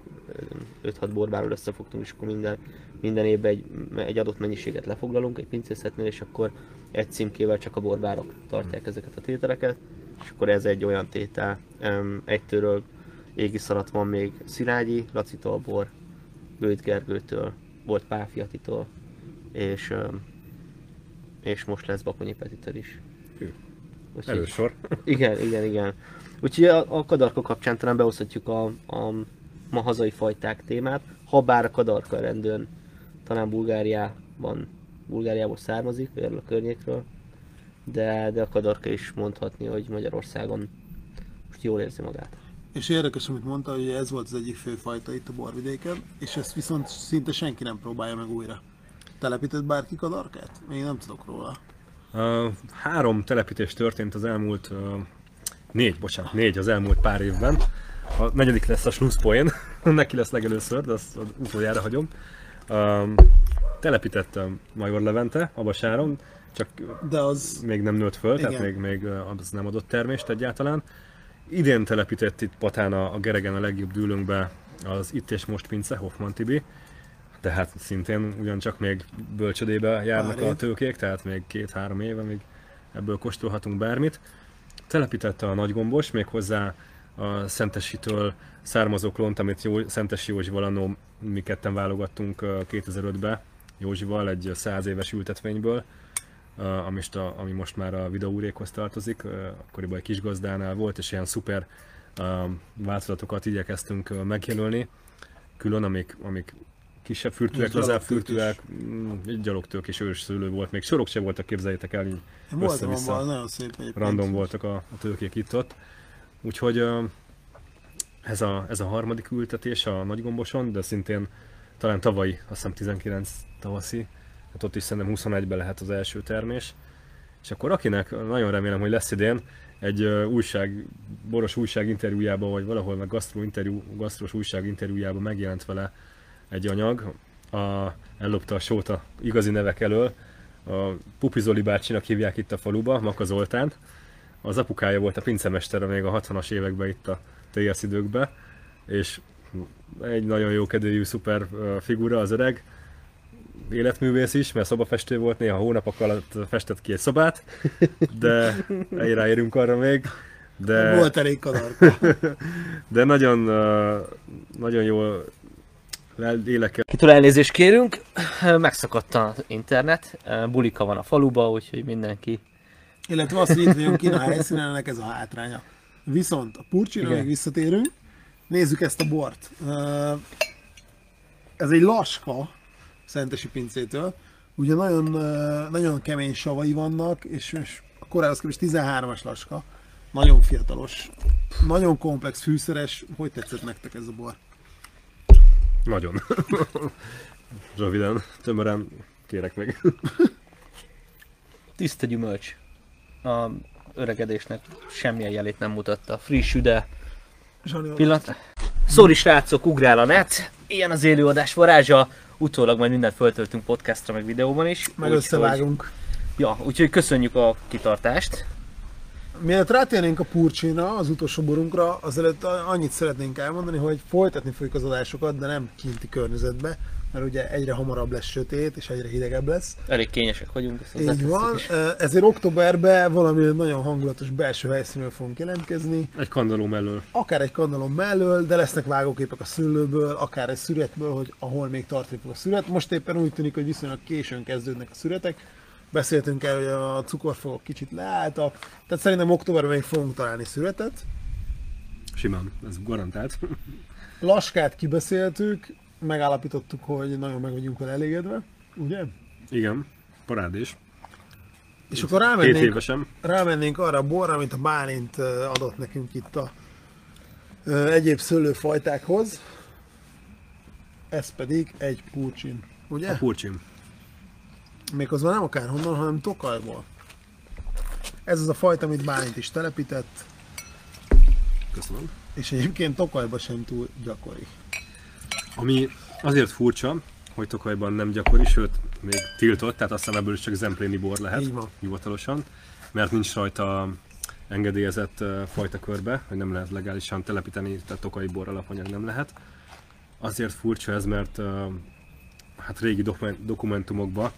ö, 5-6 borbáról összefogtunk, és akkor minden, minden évben egy, egy adott mennyiséget lefoglalunk egy pincészetnél, és akkor egy címkével csak a borbárok tartják ezeket a tételeket, és akkor ez egy olyan tétel. Öm, Egytőről égisz alatt van még Szilágyi, Lacitól bor, Bőt Gergőtől, volt Páfiatitól, és, és most lesz Bakonyi Petitől is. Hű, Úgyhogy- Erős sor. igen, igen, igen. Úgyhogy a, a kadarka kapcsán talán behozhatjuk a, a ma hazai fajták témát, ha bár a kadarka rendőn talán Bulgáriában, Bulgáriából származik, vagy erről a környékről, de, de a kadarka is mondhatni, hogy Magyarországon most jól érzi magát. És érdekes, amit mondta, hogy ez volt az egyik fő fajta itt a borvidéken, és ezt viszont szinte senki nem próbálja meg újra. Telepített bárki kadarkát? Én nem tudok róla. Uh, három telepítés történt az elmúlt, uh, négy, bocsánat, négy az elmúlt pár évben. A negyedik lesz a slusszpoén, neki lesz legelőször, de azt utoljára hagyom. Um, telepítettem Major Levente, Abasáron, csak De az még nem nőtt föl, tehát Igen. még, még uh, az nem adott termést egyáltalán. Idén telepített itt Patán a, a Geregen a legjobb dűlünkbe az Itt és Most Pince, Hoffman Tibi. Tehát szintén ugyancsak még bölcsödébe járnak Pár a tőkék, tehát még két-három éve még ebből kóstolhatunk bármit. Telepítette a nagygombos, méghozzá a Szentesitől származó klont, amit Jó, Szentesi Józsival annó mi ketten válogattunk ö, 2005-be Józsival egy 100 éves ültetvényből, ami, ami most már a videóúrékhoz tartozik, akkoriban egy kis gazdánál volt, és ilyen szuper változatokat igyekeztünk megjelölni, külön, amik, amik kisebb fürtőek, lazább fürtőek, mm, egy gyalogtők és ős szőlő volt, még sorok se voltak, képzeljétek el, így össze-vissza. random voltak a, a tőkék itt-ott. Úgyhogy ez a, ez a harmadik ültetés a nagygomboson, de szintén talán tavalyi, azt hiszem 19 tavaszi, hát ott is szerintem 21-ben lehet az első termés. És akkor akinek nagyon remélem, hogy lesz idén, egy újság, boros újság interjújában, vagy valahol meg gasztró interjú, gasztros újság interjújában megjelent vele egy anyag, a, ellopta a sót a igazi nevek elől, a Pupi Zoli bácsinak hívják itt a faluba, Maka Zoltán. Az apukája volt a pincemestere még a 60-as években itt a TS időkben, és egy nagyon jó kedélyű, szuper figura az öreg, életművész is, mert szobafestő volt, néha hónapok alatt festett ki egy szobát, de ráérünk arra még. De, Volt elég kadarka. de nagyon, nagyon jól lélekkel Kitől elnézést kérünk, megszakadt az internet, bulika van a faluba, úgyhogy mindenki Illetve azt, hogy itt vagyunk kint a helyszínen, ennek ez a hátránya. Viszont a purcsira még visszatérünk. Nézzük ezt a bort. Ez egy laska Szentesi pincétől. Ugye nagyon, nagyon kemény savai vannak, és, és a korához képest 13-as laska. Nagyon fiatalos, nagyon komplex, fűszeres. Hogy tetszett nektek ez a bor? Nagyon. Röviden, tömören kérek meg. Tiszta gyümölcs. A öregedésnek semmilyen jelét nem mutatta. Friss, üde. Pillanat. Szóri srácok, ugrál a net. Ilyen az élőadás varázsa. Utólag majd mindent föltöltünk podcastra, meg videóban is. meg Úgyhogy- összevágunk. Ja, úgyhogy köszönjük a kitartást. Mielőtt rátérnénk a purcsina, az utolsó borunkra, azelőtt annyit szeretnénk elmondani, hogy folytatni fogjuk az adásokat, de nem kinti környezetbe, mert ugye egyre hamarabb lesz sötét, és egyre hidegebb lesz. Elég kényesek vagyunk. Ezt Így van, is. ezért októberben valami nagyon hangulatos belső helyszínről fogunk jelentkezni, Egy kandaló mellől. akár egy kandalom mellől, de lesznek vágóképek a szőlőből, akár egy szüretből, hogy ahol még tartani fog a szüret. Most éppen úgy tűnik, hogy viszonylag későn kezdődnek a szüretek. Beszéltünk el, hogy a cukorfogok kicsit leálltak, tehát szerintem októberben még fogunk találni szüretet. Simán, ez garantált. Laskát kibeszéltük, megállapítottuk, hogy nagyon meg vagyunk vele elégedve, ugye? Igen, parádés. És akkor rámennénk, rámennénk arra a borra, amit a Bálint adott nekünk itt a ö, egyéb szőlőfajtákhoz. Ez pedig egy purcsin, ugye? A purcsim. Méghozzá nem akárhonnan, hanem Tokajból. Ez az a fajta, amit Bálint is telepített, Köszönöm. és egyébként Tokajban sem túl gyakori. Ami azért furcsa, hogy Tokajban nem gyakori, sőt, még tiltott, tehát aztán ebből is csak zempléni bor lehet, Így van. hivatalosan, mert nincs rajta engedélyezett fajta körbe, hogy nem lehet legálisan telepíteni, tehát tokai bor alapanyag nem lehet. Azért furcsa ez, mert hát régi dokumen- dokumentumokban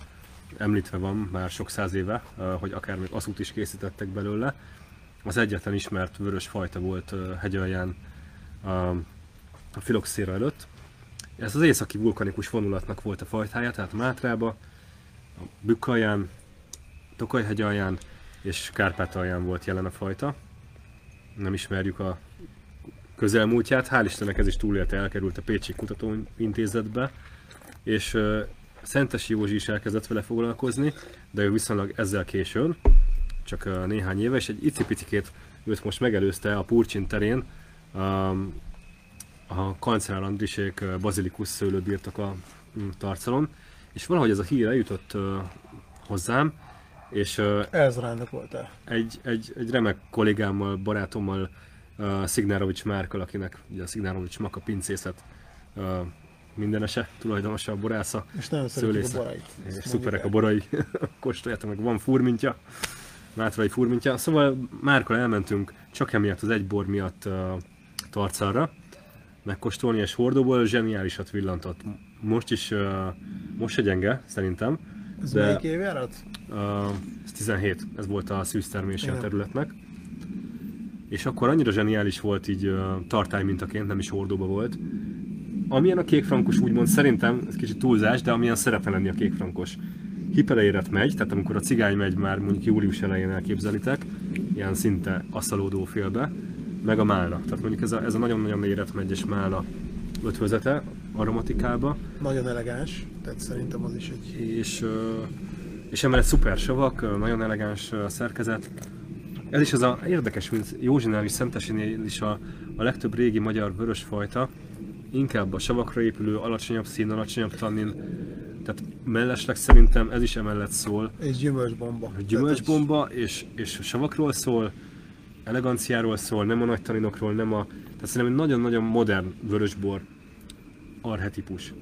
említve van már sok száz éve, hogy akár még aszút is készítettek belőle. Az egyetlen ismert vörös fajta volt hegyalján a filoxéra előtt, ez az északi vulkanikus vonulatnak volt a fajtája, tehát Mátrába, a Bükkalján, Tokajhegy alján és Kárpát alján volt jelen a fajta. Nem ismerjük a közelmúltját, hál' Istennek ez is túlélte, elkerült a Pécsi Kutatóintézetbe, és ö, Szentesi Józsi is elkezdett vele foglalkozni, de ő viszonylag ezzel későn, csak néhány éve, és egy icipicikét őt most megelőzte a Purcsin terén, a kancellár Andrisék bazilikus szőlőbirtok a mm, tarcalon, és valahogy ez a hír eljutott hozzám, és ö, Elzrándok voltál. egy, egy, egy remek kollégámmal, barátommal, Szignárovics Márkal, akinek ugye a Szignárovics Maka pincészet mindenese, tulajdonosa, borásza, És nagyon szeretjük a borait. és szuperek a borai, kóstoljátok meg, van furmintja, mátrai furmintja. Szóval Márkal elmentünk csak emiatt az egy bor miatt uh, Tarcalra, megkóstolni, és hordóból zseniálisat villantott. Most is, uh, most se gyenge, szerintem, Ez de- melyik évjárat? Uh, ez 17, ez volt a szűztermése a területnek. És akkor annyira zseniális volt így uh, tartály mintaként, nem is hordóba volt. Amilyen a kékfrankos úgymond szerintem, ez kicsit túlzás, de amilyen szeretne lenni a kékfrankos. Hipeleéret megy, tehát amikor a cigány megy már mondjuk július elején elképzelitek, ilyen szinte asszalódó félbe, meg a málna. Tehát mondjuk ez a, ez a nagyon-nagyon éret megy és málna ötvözete aromatikába. Nagyon elegáns, tehát szerintem az is egy... és, és emellett szuper savak, nagyon elegáns szerkezet. Ez is az a érdekes, mint Józsinál és Szentesinél is a, a legtöbb régi magyar vörös fajta, inkább a savakra épülő, alacsonyabb szín, alacsonyabb tannin, tehát mellesleg szerintem ez is emellett szól, És gyümölcsbomba. gyümölcsbomba és, és savakról szól, eleganciáról szól, nem a nagy taninokról, nem a... Tehát szerintem egy nagyon-nagyon modern vörösbor arhetipus.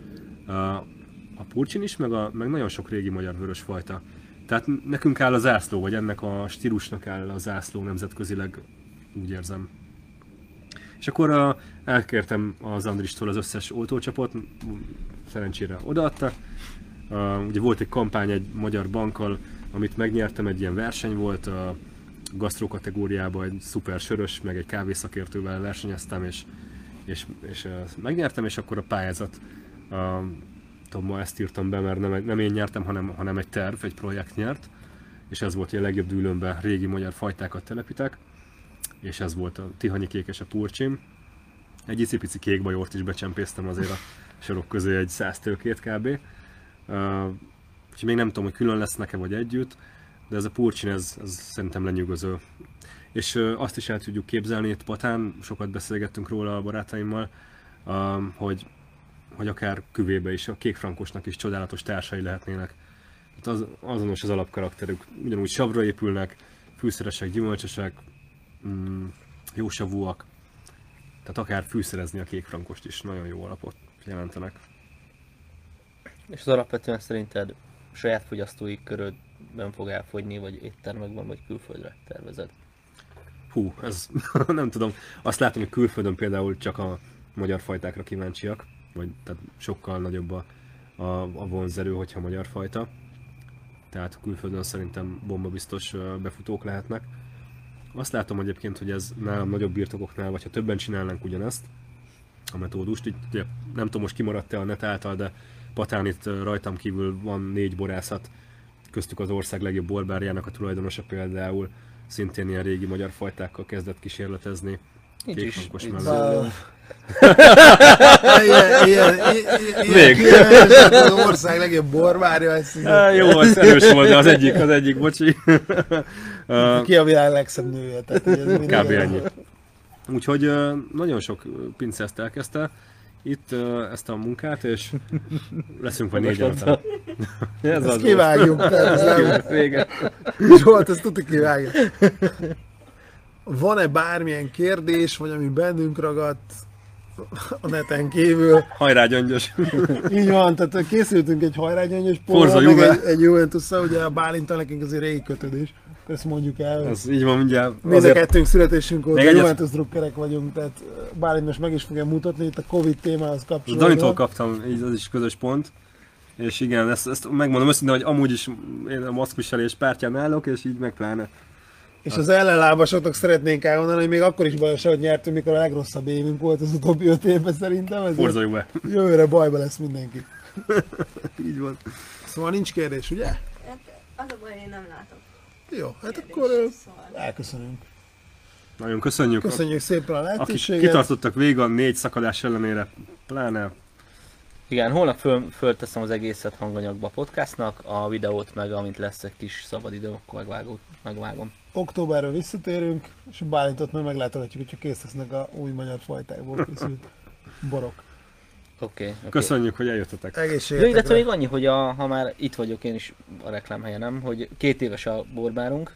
A, purcsin is, meg, a, meg nagyon sok régi magyar vörös fajta. Tehát nekünk áll a zászló, vagy ennek a stílusnak áll a zászló nemzetközileg, úgy érzem. És akkor a, elkértem az Andristól az összes oltócsapot, szerencsére odaadta. Uh, ugye volt egy kampány egy magyar bankkal, amit megnyertem, egy ilyen verseny volt a gasztró kategóriában, egy szuper sörös, meg egy kávészakértővel versenyeztem, és, és, és megnyertem, és akkor a pályázat, uh, tudom, ma ezt írtam be, mert nem, nem én nyertem, hanem, hanem egy terv, egy projekt nyert, és ez volt, hogy a legjobb dűlőmben régi magyar fajtákat telepítek, és ez volt a Tihanyi Kék és a Purcsim, egy icipici kék bajort is becsempésztem azért a sorok közé egy száz tőkét kb. Uh, úgyhogy még nem tudom, hogy külön lesz nekem vagy együtt, de ez a purcsin, ez, ez szerintem lenyűgöző. És azt is el tudjuk képzelni itt Patán, sokat beszélgettünk róla a barátaimmal, uh, hogy, hogy akár küvébe is, a kékfrankosnak is csodálatos társai lehetnének. Tehát az, azonos az alapkarakterük, ugyanúgy savra épülnek, fűszeresek, gyümölcsösek, mm, jósavúak, tehát akár fűszerezni a kékfrankost is nagyon jó alapot jelentenek. És az alapvetően szerinted saját fogyasztói körödben fog elfogyni, vagy éttermekben, vagy külföldre tervezed? Hú, ez nem tudom. Azt látom, hogy külföldön például csak a magyar fajtákra kíváncsiak, vagy tehát sokkal nagyobb a, a, a vonzerő, hogyha magyar fajta. Tehát külföldön szerintem bomba biztos befutók lehetnek. Azt látom egyébként, hogy ez nálam nagyobb birtokoknál, vagy ha többen csinálnánk ugyanezt, a metódust, így ugye, nem tudom most kimaradt-e a net által, de Patán itt rajtam kívül van négy borászat, köztük az ország legjobb borbárjának a tulajdonosa például, szintén ilyen régi magyar fajtákkal kezdett kísérletezni. Nincs is. Mellett. ilyen, ilyen, az ország legjobb borvárja, ez így- Á, jó, az erős volt, de az egyik, az egyik, bocsi. Ki a világ legszebb nője. Kb. ennyi. Úgyhogy nagyon sok ezt elkezdte itt ö, ezt a munkát, és leszünk majd négyen utána. Ez Ezt az kivágjuk, ez nem. Vége. Zsolt, ezt tudni kivágjuk. Van-e bármilyen kérdés, vagy ami bennünk ragadt a neten kívül? Hajrá, gyöngyös. Így van, tehát készültünk egy porral, meg Juve. egy, egy juventus ugye a Bálintal nekünk azért régi kötődés. Ezt mondjuk el. Ez így van mindjárt. Mind a Azért kettőnk születésünk óta Juventus drukkerek vagyunk, tehát Bálint most meg is fogja mutatni itt a Covid témához Danitól kapcsolatban. kaptam, így az is közös pont. És igen, ezt, ezt megmondom őszintén, hogy amúgy is én a maszkviselés pártján állok, és így meg pláne. És az ellenlábasoknak szeretnénk elmondani, hogy még akkor is bajos, hogy nyertünk, mikor a legrosszabb évünk volt az utóbbi öt évben szerintem. Ez Forza jó be. Jövőre bajba lesz mindenki. Így van. Szóval nincs kérdés, ugye? Hát az a baj, én nem látok. Jó, hát akkor Szóval. elköszönünk. Nagyon köszönjük. Köszönjük szépen a Akik lehetőséget. kitartottak végig a négy szakadás ellenére, pláne Igen, holnap föl, fölteszem az egészet hanganyagba a podcastnak, a videót meg, amint lesz egy kis szabad idő, akkor megvágom. megvágom. Októberről visszatérünk, és a Bálintot majd meglátogatjuk, hogyha kész lesznek a új magyar fajtákból készült borok. Oké. Okay, okay. köszönjük, hogy eljöttetek. Ja, Egészségetekre. illetve még annyi, hogy a, ha már itt vagyok én is a reklámhelyen, nem, hogy két éves a borbárunk,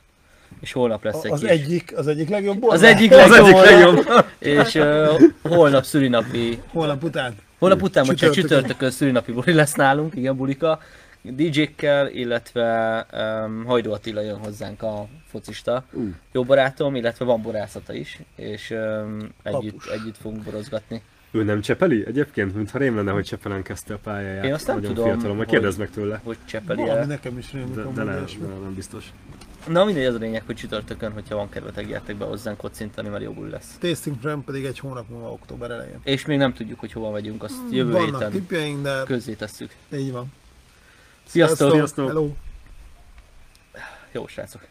és holnap lesz egy Az kis... egyik, az egyik legjobb bor. Az egyik Az legjobb, egyik holnap, legjobb. és uh, holnap szülinapi, Holnap után. holnap után, vagy Csütörtökön. csütörtökön szülinapi buli lesz nálunk, igen, bulika, DJ-kkel, illetve um, Hajdó Attila jön hozzánk a focista, Ú. jó barátom, illetve van borászata is, és um, együtt, együtt fogunk borozgatni. Ő nem csepeli? Egyébként, mintha rém lenne, hogy Csepelen kezdte a pályáját. Én azt nem Nagyon tudom, fiatalon, majd hogy- kérdezd meg tőle. Hogy csepeli Valami nekem is rémlik De, de nem, nem, biztos. Na mindegy, az a lényeg, hogy csütörtökön, hogyha van kedvetek, gyertek be hozzánk kocintani, mert jó buli lesz. Tasting Frame pedig egy hónap múlva október elején. És még nem tudjuk, hogy hova megyünk, azt jövő Vannak héten tippjeink, de közzé tesszük. így van. Sziasztok! Sziasztok! Hello! Jó srácok!